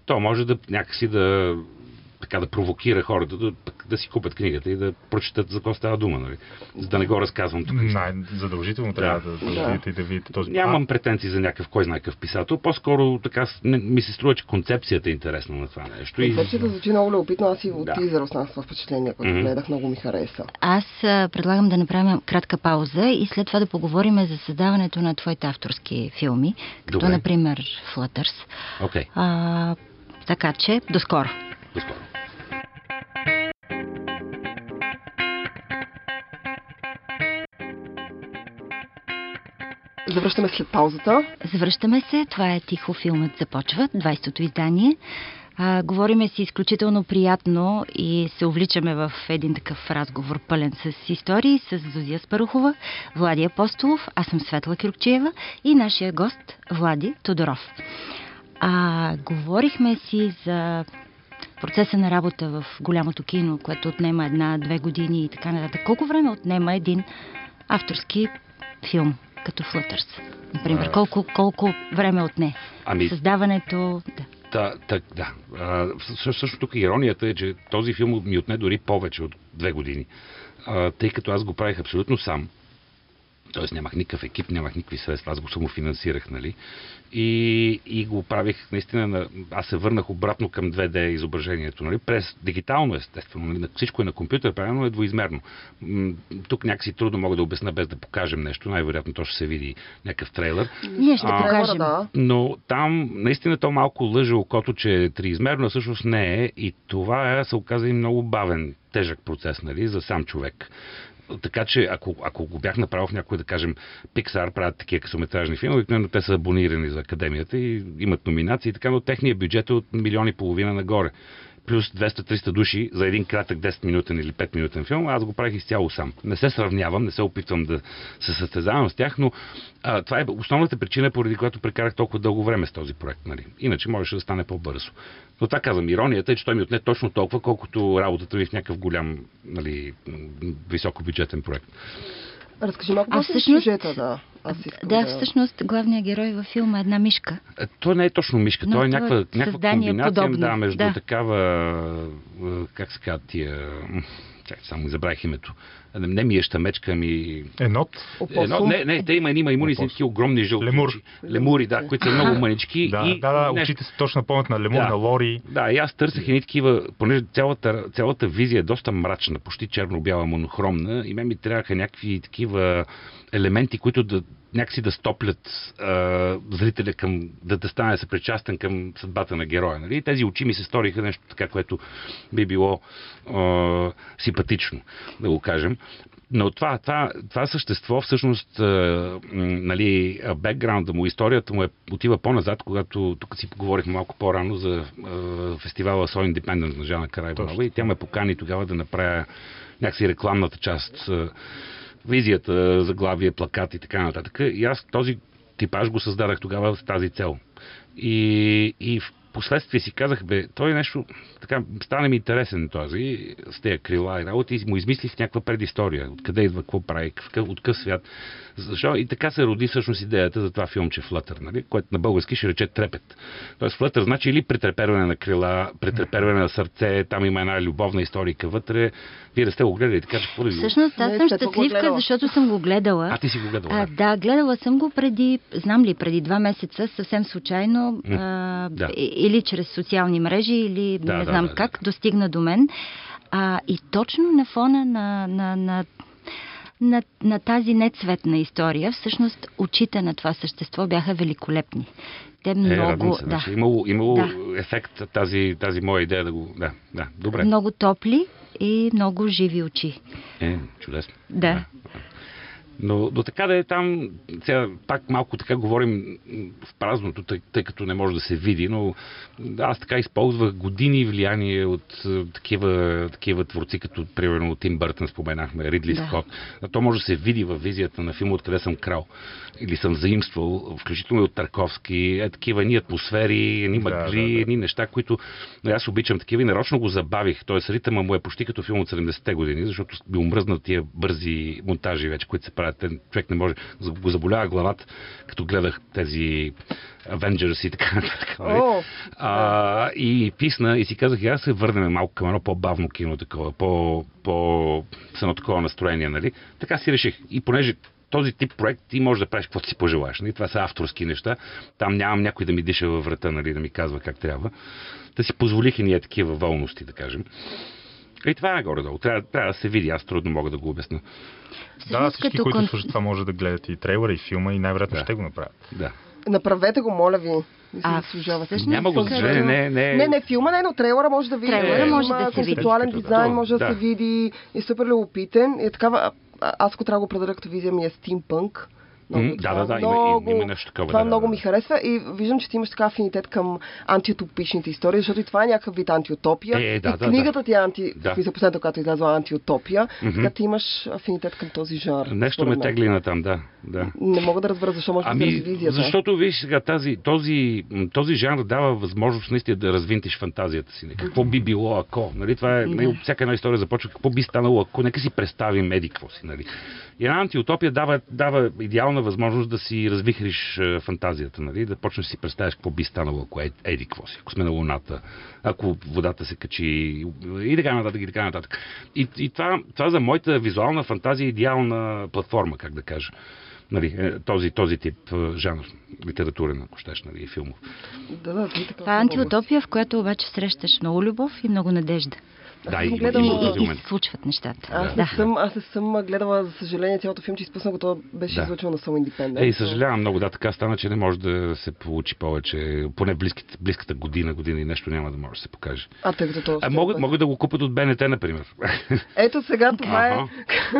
То може да някакси да така да провокира хората да, да си купят книгата и да прочитат за какво става дума, нали? За да не го разказвам тук. Най- задължително трябва да, да, Да. видите и да видите този Нямам претенции за някакъв кой знае какъв писател. По-скоро така ми се струва, че концепцията е интересна на това нещо. И... Концепцията звучи много любопитно. Аз и от Да. тизър останах това впечатление, което Мгм. гледах, много ми хареса. Аз предлагам да направим кратка пауза и след това да поговорим за създаването на твоите авторски филми, като Добре. например Flutters. Окей, А, така че, до скоро. До скоро. Завръщаме след паузата. Завръщаме се. Това е Тихо филмът започва, 20-то издание. А, говориме си изключително приятно и се увличаме в един такъв разговор, пълен с истории, с Зозия Спарухова, Влади Апостолов, аз съм Светла Кюркчиева и нашия гост Влади Тодоров. А, говорихме си за процеса на работа в голямото кино, което отнема една-две години и така нататък. Колко време отнема един авторски филм, като Flutters? Например, колко, колко време отне? Ами, Създаването... Да. Та, та, да. А, също тук иронията е, че този филм ми отне дори повече от две години. А, тъй като аз го правих абсолютно сам. Тоест нямах никакъв екип, нямах никакви средства, аз го самофинансирах, нали? И, и го правих наистина, на... аз се върнах обратно към 2D изображението, нали? През дигитално естествено, нали? На- всичко е на компютър, правилно е двоизмерно. М, Тук някакси трудно мога да обясна без да покажем нещо, най-вероятно то ще се види някакъв трейлер. Ние ще А, покажем. Да. Но там наистина то малко лъже окото, че е триизмерно, а всъщност не е. И това е, се оказа и много бавен, тежък процес, нали, за сам човек. Така че, ако, ако го бях направил в някой, да кажем, Pixar правят такива късометражни филми, обикновено те са абонирани за академията и имат номинации така, но техният бюджет е от милиони и половина нагоре. Плюс 200-300 души за един кратък 10-минутен или 5-минутен филм, аз го правих изцяло сам. Не се сравнявам, не се опитвам да се състезавам с тях, но а, това е основната причина, поради която прекарах толкова дълго време с този проект. Нали. Иначе можеше да стане по-бързо. Но това казвам, иронията е, че той ми отне точно толкова, колкото работата ми в някакъв голям, нали, високобюджетен проект. Разкажи малко А повече за всъщност- сюжета, да. Аз искам Да, всъщност главният герой във филма е една мишка. Е, Той не е точно мишка, Но той е е някаква, някаква комбинация подобно, да, между да. такава, е, как се казва тия, чакай, само забравих името. Не, не ми е щамечка, ми... Енот. Едно, не, не, те има, има имуни с огромни жълти Лемур. Лемури, да, които са много мънички. Да, и да, да, нещо- очите са точно напомнят на Лемур, Да. на Лори. Да, и аз търсех едни такива, понеже цялата, цялата визия е доста мрачна, почти черно-бяла, монохромна, и мен ми трябваха някакви такива елементи, които да някакси да стоплят а, зрителя към, да, да стане съпричастен към съдбата на героя. Нали? И тези очи ми се сториха нещо така, което би било а, симпатично, да го кажем. Но това, това, това същество, всъщност, м, нали, бекграунда му, историята му е, отива по-назад, когато тук си поговорихме малко по-рано за а, фестивала So Independent на Жана Карайбанова и тя ме покани тогава да направя някакси рекламната част, а, визията, заглавие, плакат и така нататък. И аз този типаж го създадах тогава с тази цел. И, и последствие си казах, бе, той е нещо, така, стане ми интересен този, с тези крила и работи, и му измислих някаква предистория, откъде идва, какво прави, от къв свят. Защо? И така се роди всъщност идеята за това филмче Флътър, нали? което на български ще рече трепет. Тоест Флътър значи или претреперване на крила, претреперване на сърце, там има една любовна историка вътре. Вие да сте го гледали, така че го- Всъщност аз Не, съм щастливка, гледала. защото съм го гледала. А ти си го гледал, А, да. да, гледала съм го преди, знам ли, преди два месеца, съвсем случайно. М, А, да. и- или чрез социални мрежи, или Да, не да, знам да, как, да. достигна до мен. А, и точно на фона на, на, на на, на тази нецветна история, всъщност очите на това същество бяха великолепни. Те Е, много, радвам се. да, Значи, имало, имало Да. ефект тази, тази моя идея да го... Да, да, добре. много топли и много живи очи. Е, чудесно. Да. Но до така да е там, сега пак малко така говорим в празното, тъй, тъй като не може да се види, но аз така използвах години влияние от е, такива, такива творци, като примерно Тим Бъртън споменахме, Ридли Да. Скот. А то може да се види в визията на филма Откъде съм крал. Или съм заимствал, включително и от Тарковски, е, такива ни атмосфери, едни Да, мъгли, да, да. едни неща, които но аз обичам такива и нарочно го забавих. Тоест ритъма му е почти като филм от 70-те години, защото ми омръзнат тия бързи монтажи вече, които се правят. Те- Човек не може, го заболява главата, като гледах тези Avengers и така нататък. А, и писна и си казах, аз се върнем малко към едно по-бавно кино, такова, по, по, с едно такова настроение, нали? Така си реших. И понеже този тип проект ти можеш да правиш каквото си пожелаеш. Нали? Това са авторски неща. Там нямам някой да ми диша във врата, нали, да ми казва как трябва. Да си позволих и ние такива волности, да кажем. И това е горе-долу. Трябва, трябва да се види. Аз трудно мога да го обясня. Да, Всъщност, всички, като които кон- слушат това, може да гледат и трейлера, и филма, и най-вероятно Да. ще го направят. Да. направете го, моля ви. Мисля, А, всъщност, Няма го, за съжаление, не, не, Не, не, филма не, но трейлера може да види. Трейлера може да се види. концептуален дизайн, може да, Да. се види. И супер любопитен. И такава, а- аз ако трябва да го определя като визия ми е стимпънк. Да, да, да, има- много, има нещо такова, Това да, да, много да. ми харесва и виждам, че ти имаш така афинитет към антиутопичните истории, защото и това е някакъв вид антиутопия. Е, да, и да, книгата ти е анти... Да. Смисъл, последната, която е излязла антиутопия. Мгм. Така ти имаш афинитет към този жанр. Нещо ме тегли на там, да. да. Не мога да разбера защо може да Ами, заради визията. защото виж сега тази, този, този жанр дава възможност наистина да развинтиш фантазията си. Какво би било ако? Нали, това е, нали, всяка една история започва какво би станало ако. Нека си представим еди какво си. Нали. И една антиутопия дава, дава идеална възможност да си развихриш е, фантазията. Нали, да почнеш да си представиш какво би станало ако е, еди какво си. Ако сме на Луната, ако водата се качи и така нататък, и така нататък. И, и това, това за моята визуална фантазия е идеална платформа, как да кажа. Нали, е, този, този тип е, жанр, литературен, ако щеш, нали, и филмов. Да, да, Това е антиутопия, в която обаче срещаш много любов и много надежда. Да, и, гледала- и, И, и, случват нещата. Аз, Да. не съм, аз не съм гледала, за съжаление, цялото филм, че изпуснах го, то беше Да. излъчено на Some Independent. Ей, съжалявам много, да, така стана, че не може да се получи повече, поне в близките, близката година, година и нещо няма да може да се покаже. А, тъй като то... А могат, могат да го купят от БНТ, например. Ето сега това е Аха.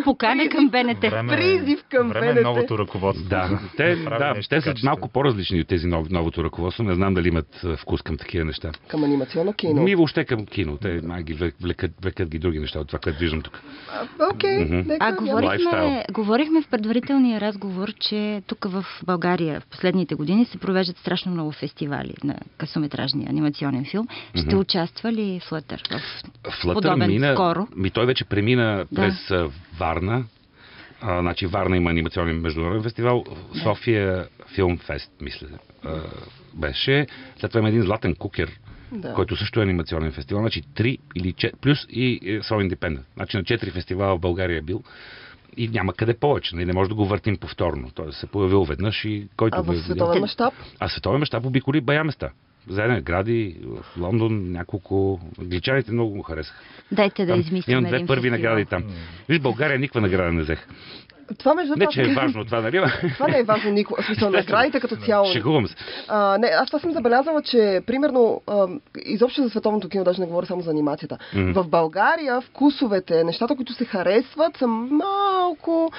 Покана към БНТ. Време, е- Призив към време е БНТ. новото ръководство. да, те, да, те са малко по-различни от тези нов, новото ръководство. Не знам дали имат вкус към такива неща. към анимационно кино. Ми въобще към кино. Те май ги влек- влекат, влекат ги други неща от това, което виждам тук. А, Окей, Мгм. нека А говорихме, говорихме в предварителния разговор, че тук в България в последните години се провеждат страшно много фестивали на късометражния анимационен филм. Ще Мгм. участва ли Флътър в Флътър подобен мина, скоро? ми той вече премина Да. през Варна. А, значи Варна има анимационен международен фестивал. София Филм Фест, мисля, а, беше. След това има един златен кукер, Да. който също е анимационен фестивал. Значи 3 или 4, плюс и е, So Independent. Значи на 4 фестивала в България е бил. И няма къде повече. нали, Не може да го въртим повторно. Той се появил веднъж и който А го е световен мащаб? а световен мащаб обиколи бая места. Заедно награди в Лондон, няколко. Англичаните много го харесаха. Дайте да Там измислим Имам две първи фестивал. награди там. Виж, България никаква награда не взех. Това между Не, това- че е важно това, нали? Това не е важно никога. Смисъл, наградите като цяло. Шегувам се. А, не, аз това съм забелязала, че примерно а, изобщо за световното кино, даже не говоря само за анимацията. Мгм. В България вкусовете, нещата, които се харесват, са малко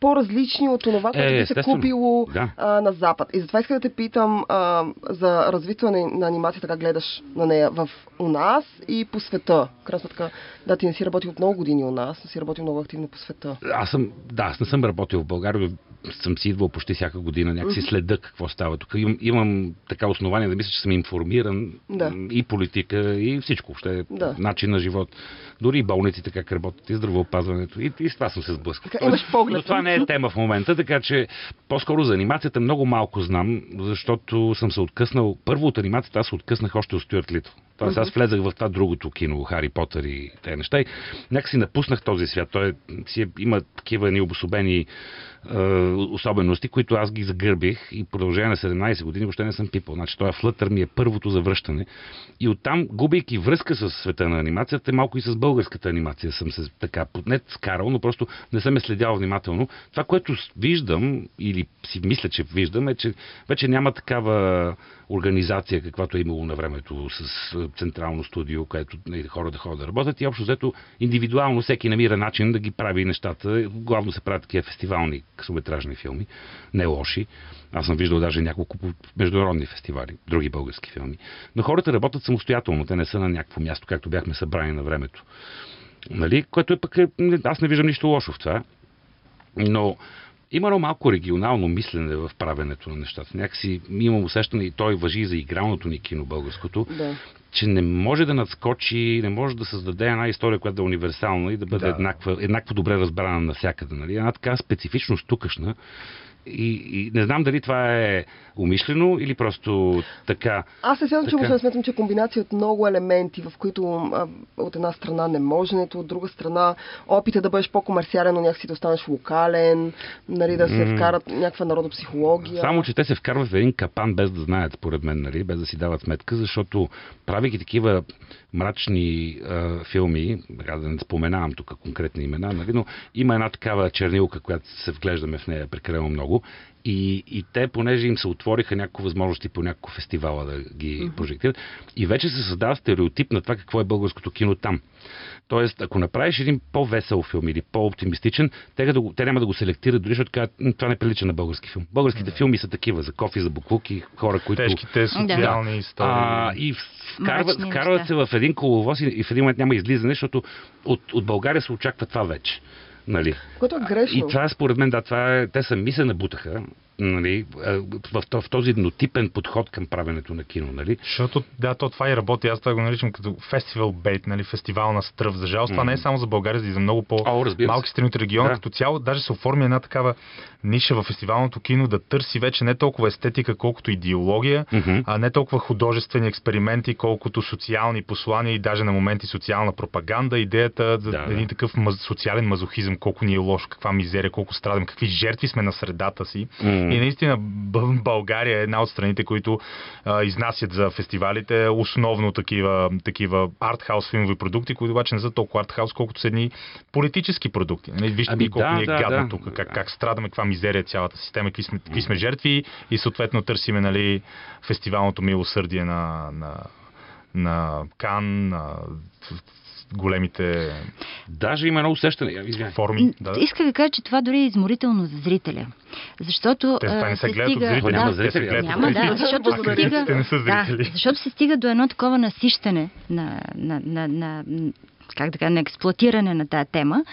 по-различни от това, което Е, се купило Да. а, на Запад. И затова иска да те питам а, за развитие на, на анимацията, как гледаш на нея в, у нас и по света. В Крайна сметка, да, ти не си работил от много години у нас, но си работил много активно по света. Аз съм, да, аз не съм работил в България, съм си идвал почти всяка година, някакси следа какво става тук. Имам, имам така основание да мисля, че съм информиран Да. и политика, и всичко, въобще Да. начин на живот. Дори и болниците как работят, и здравеопазването. И, и с това съм се сблъскал. Така, имаш поглед. Но това не е тема в момента, така че по-скоро за анимацията много малко знам, защото съм се откъснал. Първо от анимацията аз се откъснах още от Стюарт Литл. Тоест аз влезах в това другото кино, Хари Потър и тези неща и някакси напуснах този свят. Той е, си е, има такива необособени е, особености, които аз ги загърбих и продължение на 17 години въобще не съм пипал. Значи това флътър ми е първото завръщане. И оттам, губейки връзка с света на анимацията, малко и с българската анимация съм се така не скарал, но просто не съм е следял внимателно. Това, което виждам или си мисля, че виждам е, че вече няма такава организация, каквато е имало на времето с централно студио, където нали, хора да ходят да работят и общо взето индивидуално всеки намира начин да ги прави нещата. Главно се правят такива фестивални късометражни филми, не лоши. Аз съм виждал даже няколко международни фестивали, други български филми. Но хората работят самостоятелно, те не са на някакво място, както бяхме събрани на времето. Нали? Което е пък, е, аз не виждам нищо лошо в това. Но има едно малко регионално мислене в правенето на нещата. Някакси имам усещане и той въжи за игралното ни кино българското, Да. че не може да надскочи, не може да създаде една история, която да е универсална и да бъде Да. еднаква, еднакво добре разбрана навсякъде. Нали? Една така специфичност тукашна. И, и не знам дали това е умишлено или просто така. Аз не смятам, че Така. го смятам, че комбинация от много елементи, в които а, от една страна не моженето, от друга страна опита да бъдеш по-комерциален, но някакси да останеш локален, нали, да се вкарат някаква народопсихология. Само, че те се вкарват в един капан без да знаят, според мен, нали? без да си дават сметка, защото правейки такива мрачни а, филми, да не споменавам тук конкретни имена, нали? но има една такава чернилка, която се вглеждаме в нея прекалено много. И, и те, понеже им се отвориха някакви възможности по някакво фестивала да ги прожектират, и вече се създава стереотип на това какво е българското кино там. Тоест, ако направиш един по-весел филм или по-оптимистичен, те, да го, те няма да го селектират, дори защото казват, «М, това не прилича на български филм. Българските филми са такива, за кофи, за буклуки, хора, които... Тежките социални истории. А, и вкарват, Мрачни вкарват неща. се в един коловоз и, и в един момент няма излизане, защото от, от България се очаква това вече. Нали? Което е грешно. И това според мен, да, това е, те сами се набутаха нали, в, в, този еднотипен подход към правенето на кино. Нали? Защото, да, то това и работи. Аз това го наричам като фестивал бейт, нали, фестивална стръв. За жалост, това Мгм. не е само за България, и за много по-малки страни от региона. Да. Като цяло, даже се оформи една такава ниша в фестивалното кино да търси вече не толкова естетика, колкото идеология, Мгм. а не толкова художествени експерименти, колкото социални послания и даже на моменти социална пропаганда. Идеята за Да, да. един такъв маз, социален мазохизъм, колко ни е лошо, каква мизерия, колко страдам, какви жертви сме на средата си. И наистина България е една от страните, които а, изнасят за фестивалите основно такива, такива артхаус филмови продукти, които обаче не са толкова артхаус, колкото са едни политически продукти. Нали, вижте Ами ами, колко да, ни е да, гадно да. тук, как, как страдаме, каква мизерия е цялата система, какви сме, какви сме жертви и съответно търсиме нали, фестивалното милосърдие на, на, на Кан, на големите Даже има едно усещане. Форми. Да, да. Иска да кажа, че това дори е изморително за зрителя. Защото Те това а, не се се гледат от стига... зрители. Няма да, зрители, Те се гледат от Няма, да, зрители. защото А стига... не са зрители. Да, защото се стига до едно такова насищане на, на, на, на, на как да кажа, на експлуатиране на тази тема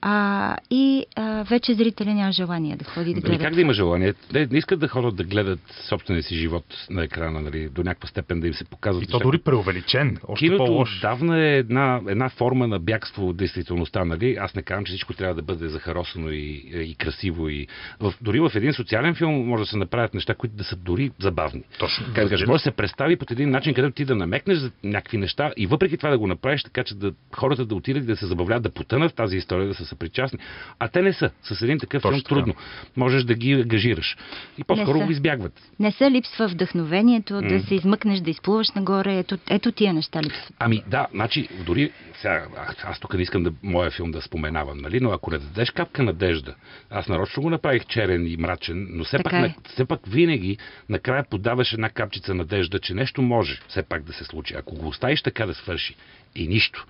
а, и а, вече зрителя няма желание да ходи да Ами гледа. как да има желание? Те не искат да ходят да гледат собствения си живот на екрана, нали, до някаква степен да им се показват. И то дори преувеличен, още Киното по-лош. отдавна е една, една форма на бягство от действителността. Нали? Аз не казвам, че всичко трябва да бъде захаросано и, и красиво. И в, дори в един социален филм може да се направят неща, които да са дори забавни. Точно. Как да кажа, може да се представи по един начин, където ти да намекнеш за някакви неща и въпреки това да го направиш така, че да, хората да отидат и да се забавляват, да потънат в тази история, да са съпричастни. А те не са. С един такъв Точно филм трудно. Можеш да ги ангажираш. И по-скоро го избягват. Не се липсва вдъхновението М. да се измъкнеш, да изплуваш нагоре. Ето, ето тия неща липсват. Ами да, значи дори сега, а- аз тук не искам да моя филм да споменавам, нали? но ако не дадеш капка надежда, аз нарочно го направих черен и мрачен, но все Така пак, е. на, все пак винаги накрая подаваш една капчица надежда, че нещо може все пак да се случи. Ако го оставиш така да свърши и нищо,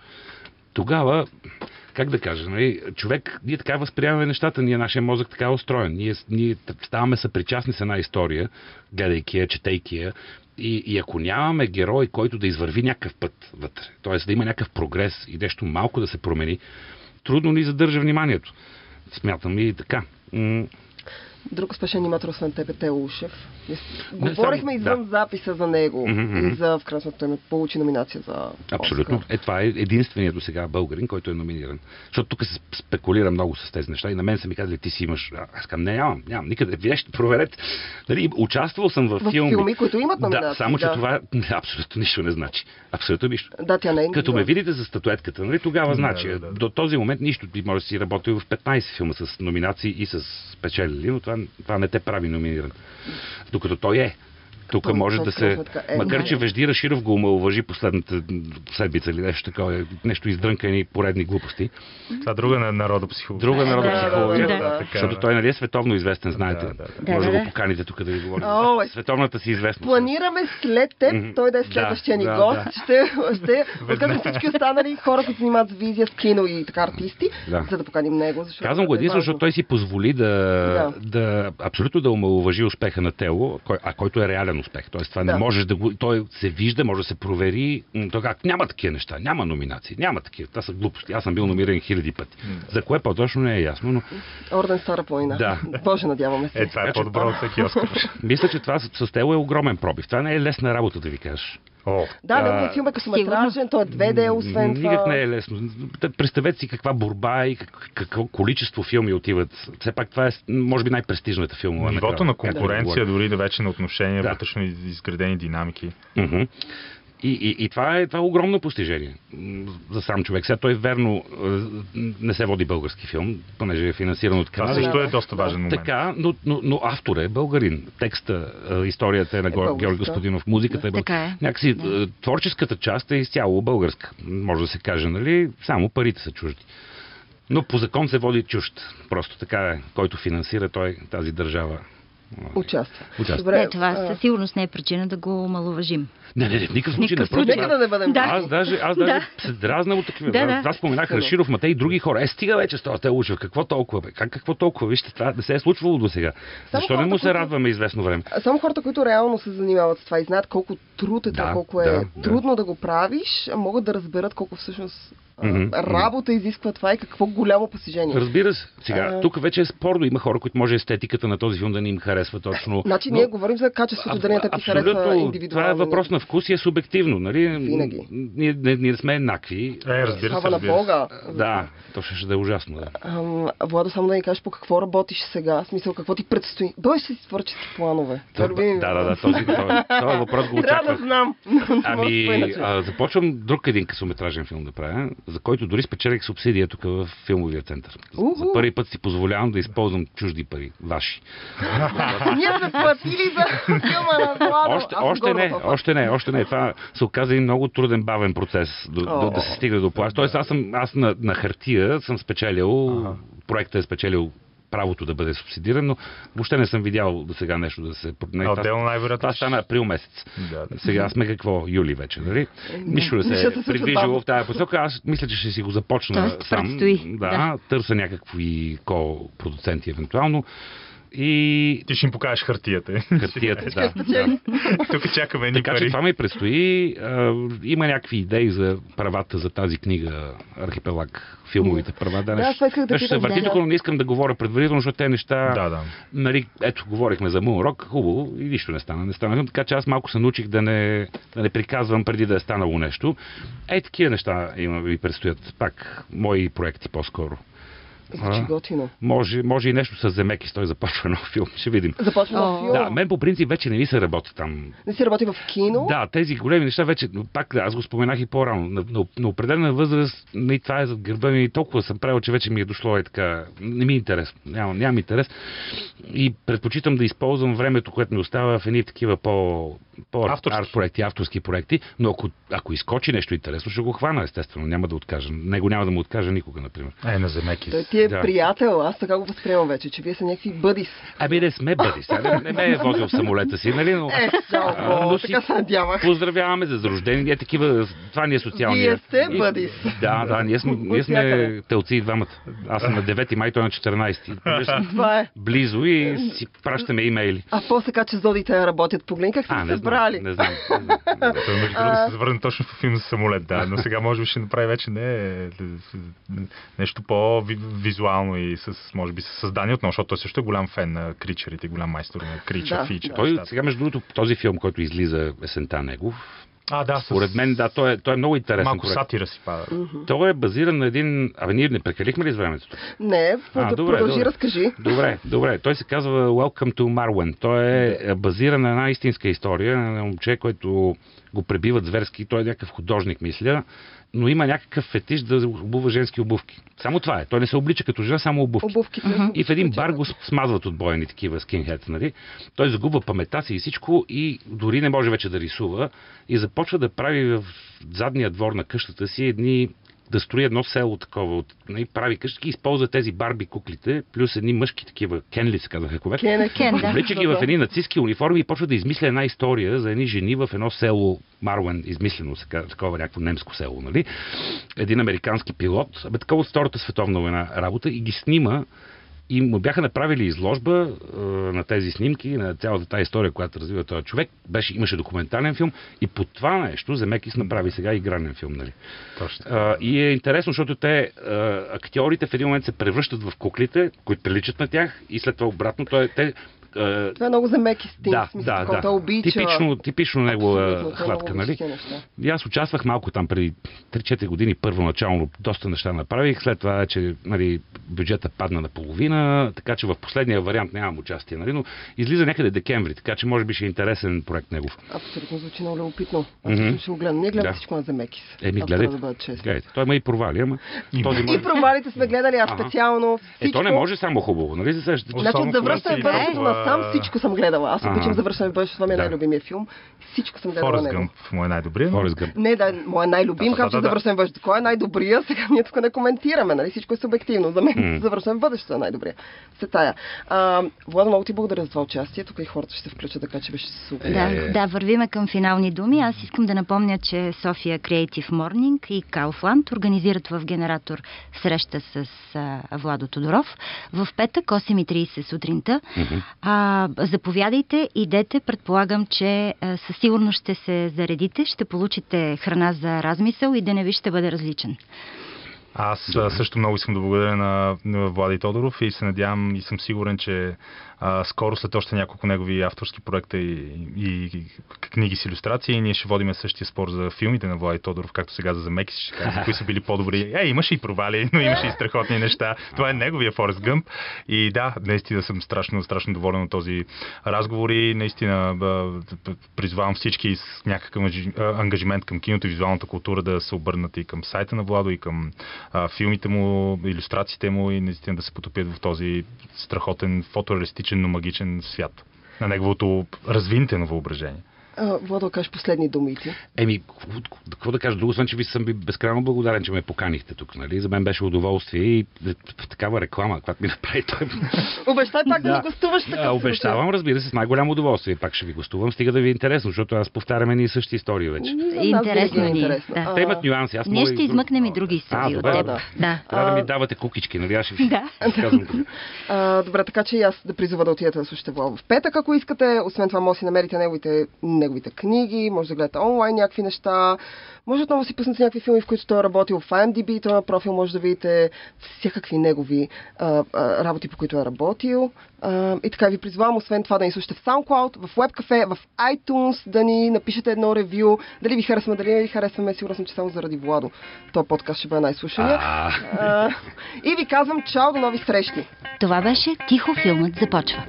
тогава, как да кажа, нали, човек, ние така възприемаме нещата, ние, нашия мозък така е устроен. Ние, ние ставаме съпричастни с една история, гледайки я, четейки я, и, и ако нямаме герой, който да извърви някакъв път вътре, т.е. да има някакъв прогрес и нещо малко да се промени, трудно ни задържа вниманието. Смятам и така. Друг успешен аниматор, освен теб е Тео Ушев. Не, Говорихме само- извън да. записа за него мгм. и за, в крайна сметка, получи номинация за Абсолютно. Оскар. Е, това е единственият до сега българин, който е номиниран. Защото тук се спекулира много с тези неща и на мен са ми казали, ти си имаш. Аз казвам, не, нямам, нямам. Никъде. Вие ще проверете. Нали, участвал съм в, В филми. филми, които имат Да, номинации. само че да. това абсолютно нищо не значи. Абсолютно нищо. Да, тя не е Като ме индивидуална. видите за статуетката, нали, тогава Да, значи. да, да. До този момент нищо. Ти може да си работил в 15 филма с номинации и с спечелили, но това, това не те прави номиниран. Докато той е. Тук може да се... е. Макар, че Да. Вежди Раширов го омалважи последната седмица или нещо такова, нещо издрънкани поредни глупости. Това друга на народопсихология. Друга народна Да, психология. да, да, така, Защото да. той нали е световно известен, знаете. Да, да, да. Може Да, да, да, го поканите тук да ви говори. О, е. Световната си известност. Планираме след теб, той да е Да, следващия ни да, гост. да. Ще, ще откажем всички останали хора, които занимават с визия, с кино и така артисти, Да. за да поканим него. Защото Казвам го е единствено, защото той си позволи да, да. Да. абсолютно да омалуважи успеха на Тело, а който е реален успех. Тоест това не Да. можеш да го... Той се вижда, може да се провери. Той как няма такива неща, няма номинации, няма такива. Това са глупости. Аз съм бил номиниран хиляди пъти. За кое по-точно не е ясно, но Орден Стара планина. Да. Боже, надяваме се. Е, това е Значи, по-добро от всеки Оскар. мисля, че това с, с Тело е огромен пробив. Това не е лесна работа, да ви кажеш. О, Да, А, филм е късометражен, той е 2D, освен това. Никак не е лесно. Та Представете си каква борба и как, какво количество филми отиват. Все пак това е, може би, най-престижната филмова нивото на да конкуренция, говорим. дори да вече на отношения, Да. вътрешно из- изградени динамики. Мгм. И, и, и това, е, това е огромно постижение за сам човек. Сега той верно е, не се води български филм, понеже е финансиран от Това Канада. също е доста важен момент. Така, но, но, но автор е българин. Текста, е, историята е на Георги българска. Георги Господинов, музиката е българска. е. Някакси е, творческата част е изцяло българска. Може да се каже, нали? Само парите са чужди. Но по закон се води чужд. Просто така е. Който финансира той тази държава. Участва. Участва. Добре, Не, това а, със сигурност не е причина да го омалуважим. Не, не, не, в никакъв случай. Никакъв напротив, случай. Нека да не бъдем Да. Аз даже, аз даже Да. се дразна от такива. Да, Да, да. да. Аз споменах. Раширов, Матей и други хора. Е, стига вече с това те учва. Какво толкова, бе? Как какво толкова? Вижте, това не се е случвало до сега. Защо не хората, му се които- радваме известно време? Само хората, които реално се занимават с това и знаят колко труд е това, Да, колко е да, да. трудно да го правиш, могат да разберат колко всъщност а, работа изисква това и какво голямо постижение. Разбира се. Сега, А- тук вече е спорно. Има хора, които може естетиката на този филм да не им харесва точно. Значи Но- ние говорим за качеството, на теб ти Абсолютно, харесва индивидуално. това е въпрос на вкус и е субективно. Нали? Винаги. Ние, ние, ние не сме еднакви. Е, разбира се, на разбира се. Бога. Да, то ще, ще да е ужасно. Да. Ам, Владо, само да ни кажеш по какво работиш сега, в смисъл какво ти предстои. Бъдеш си с творчески планове. Това е Да, да, да, този, този, този въпрос го Трябва да знам. Не да Ами, а, започвам друг един късометражен филм да правя, за който дори спечелих субсидия тук в филмовия център. За, Уху! за първи път си позволявам да използвам чужди пари, ваши. Ние сме платили за филма на Владо. Още, още не, още не, още не. Това се оказа един много труден, бавен процес до, до, да се стигне до плащ. Тоест аз, съм, аз на, на хартия съм спечелил, проектът е спечелил правото да бъде субсидиран, но въобще не съм видял до сега нещо да се... Не, А това- отделно най-вероятно. Това стана април месец. Да, да. Сега сме какво? Юли вече, нали? Нищо не се е придвижило в тази посока. Аз мисля, че ще си го започна Тоест, сам. предстои, Да, да. търся някакви ко-продуценти евентуално. И Ти ще им покажеш хартията. хартията, да. Спечели. Тук чакаме едни Така че пари. това ми предстои. А, има някакви идеи за правата за тази книга Архипелаг, филмовите права. Да, това исках да нещо се върти да. тук, но не искам да говоря предварително, защото те неща... Да, да. Нали, ето, говорихме за Мунрок, хубаво, и нищо не стана. Не стана. Така че аз малко се научих да не, да не приказвам преди да е станало нещо. Ей, такива неща има, ви предстоят. Пак, мои проекти по-скоро. Звучи готино. Може, може и нещо с Земекис, той започва нов филм. Ще видим. Започва О. в филм. Да, мен по принцип вече не ми се работи там. Не си работи в кино. Да, тези големи неща вече, но пак да, аз го споменах и по-рано. На, на, на определена възраст, и това е зад гърба ми, и толкова съм правил, че вече ми е дошло е така. Не ми е интересно. Нямам, нямам интерес. И предпочитам да използвам времето, което ми остава в едни такива по, по Авторски. арт проекти, авторски проекти. Но ако, ако изкочи нещо интересно, ще го хвана, естествено. Няма да откажа. Него няма да му откажа никога, например. Е, на Земекис. Ти е Да. приятел, аз така го възприемам вече, че вие са някакви бъдис. Ами не сме бъди. Сега не, не ме е возил в самолета си, нали? Но, Е, а, но си така се надявах. Поздравяваме за рождение. Ние такива, това ни е социалния. Вие сте И- бъдис. Да, да, ние сме, ние сме телци и двамата. Аз съм на 9 май, той на 14. Понеже сме Това е. Близо и си пращаме имейли. А после така, че зодите работят. Погледни как са се събрали. знам, не знам. Между другото се върне точно в филм за самолет, да. Но сега може би ще направи вече не нещо по визуално и с, може би, с създание отново, защото той също е голям фен на кричерите, голям майстор на крича, Да, фича. да. Той сега, между другото, този филм, който излиза есента негов, А, да, с... според мен, да, той е, той е много интересен Малко проект. сатира си пада. Той е базиран на един... Абе, ние не прекалихме ли с времето? Не, А, да добре, продължи, добре. разкажи. Добре, добре. Той се казва Welcome to Marwen. Той е е базиран на една истинска история на момче, който го пребиват зверски. Той е някакъв художник, мисля, но има някакъв фетиш да обува женски обувки. Само това е. Той не се облича като жена, само обувки. Обувките. И в един бар го смазват от бойни такива скинхедс, нали? Той загубва паметта си и всичко и дори не може вече да рисува и започва да прави в задния двор на къщата си едни да строи едно село такова, от, нали, прави къщи използва тези барби куклите, плюс едни мъжки такива, кенли се казаха кове. Кен е. Облича ги в едни нацистски униформи и почва да измисля една история за едни жени в едно село Марвен, измислено, се казва, такова някакво немско село, нали? Един американски пилот, абе такова от Втората световна война работа и ги снима и му бяха направили изложба е, на тези снимки, на цялата тази история, която развива този човек. Беше, имаше документален филм и по това нещо Земекис направи сега игрален филм. Нали? Точно. А, и е интересно, защото те, а, актьорите в един момент се превръщат в куклите, които приличат на тях и след това обратно. Той, те, а, Това е много за меки стил, да, смисъл, да, да. той обича. Типично, типично негова Абсолютно, той хватка, нали? И аз участвах малко там преди 3-4 години, първоначално доста неща направих, след това вече нали, бюджета падна на половина, така че в последния вариант нямам участие, нали, но излиза някъде декември, така че може би ще е интересен проект негов. Абсолютно звучи много любопитно. Аз ще го гледам. Ние гледаме Да. всичко на Земекис. Еми, гледайте. да. Гледайте, той има и провали, ама И- този И може... провалите сме гледали, аз специално Е, всичко. то не може само хубаво, нали? Че- Значи Особено от завръщане в насам всичко съм гледала. Аз обичам в бъдещето, това ми е Да. най-любимия филм. Всичко съм гледала Форест. Гъмп му е Гъмп. Не, да, моят най-любим, Да, да, да, в бъдещето. Кой е най-добрия? Сега ние тук не коментираме, нали? Всичко е субективно. За мен М. завършваме в бъдещето е най-добрия. Се тая. А, Владо, много ти благодаря за това участие. Тук и хората ще се включат, така че беше супер. Да, Е. да, вървиме към финални думи. Аз искам да напомня, че София Creative Morning и Kaufland организират в генератор среща с а, Владо Тодоров в петък 8.30 сутринта. Мгм. А, заповядайте, идете. Предполагам, че а, със сигурност ще се заредите, ще получите храна за размисъл и деневи ще бъде различен. Аз а, също много искам да благодаря на, на Влади Тодоров и се надявам и съм сигурен, че а, скоро след още няколко негови авторски проекта и, и, и книги с иллюстрации, ние ще водиме същия спор за филмите на Влади Тодоров, както сега за Замекис, ще кажем кои са били по-добри. Е, имаше и провали, но имаше и страхотни неща. Това е неговия Форест Гъмп. И да, наистина съм страшно, страшно доволен от този разговор и наистина призвавам всички с някакъв ангажимент към киното и визуалната култура да се обърнат и към сайта на Владо, и към а, филмите му, иллюстрациите му и наистина да се потопят в този страхотен, фотореалистичен, но магичен свят на неговото развинтено въображение. Владо, кажеш последни думи ти. Еми, какво, да кажа друго, освен, че ви съм ви безкрайно благодарен, че ме поканихте тук, нали? За мен беше удоволствие и в такава реклама, която ми направи той. Обещай пак да, Да. ни гостуваш така. Обещавам, разбира се, с най-голямо удоволствие. Пак ще ви гостувам, стига да ви е интересно, защото аз повтаряме ни същи истории вече. Интересно ни е, да. Те имат нюанси. Аз Ние ще измъкнем и други истории от теб. да. Да. Трябва да ми давате кукички, нали? Аз ще ви Да. казвам. А, добре, така че и аз да призова да отидете да слушате Владо в петък, ако искате. Освен това, може да си намерите неговите, неговите книги, може да гледате онлайн някакви неща. Може отново да си пуснете някакви филми, в които той е работил в IMDb, той има профил, може да видите всякакви негови а, а, работи, по които е работил. А, и така ви призвавам, освен това да ни слушате в SoundCloud, в WebCafe, в iTunes, да ни напишете едно ревю, дали ви харесваме, дали не ви харесваме, сигурно съм, че само заради Владо. Този подкаст ще бъде най-слушания. И ви казвам чао, до нови срещи! Това беше Тихо филмът започва.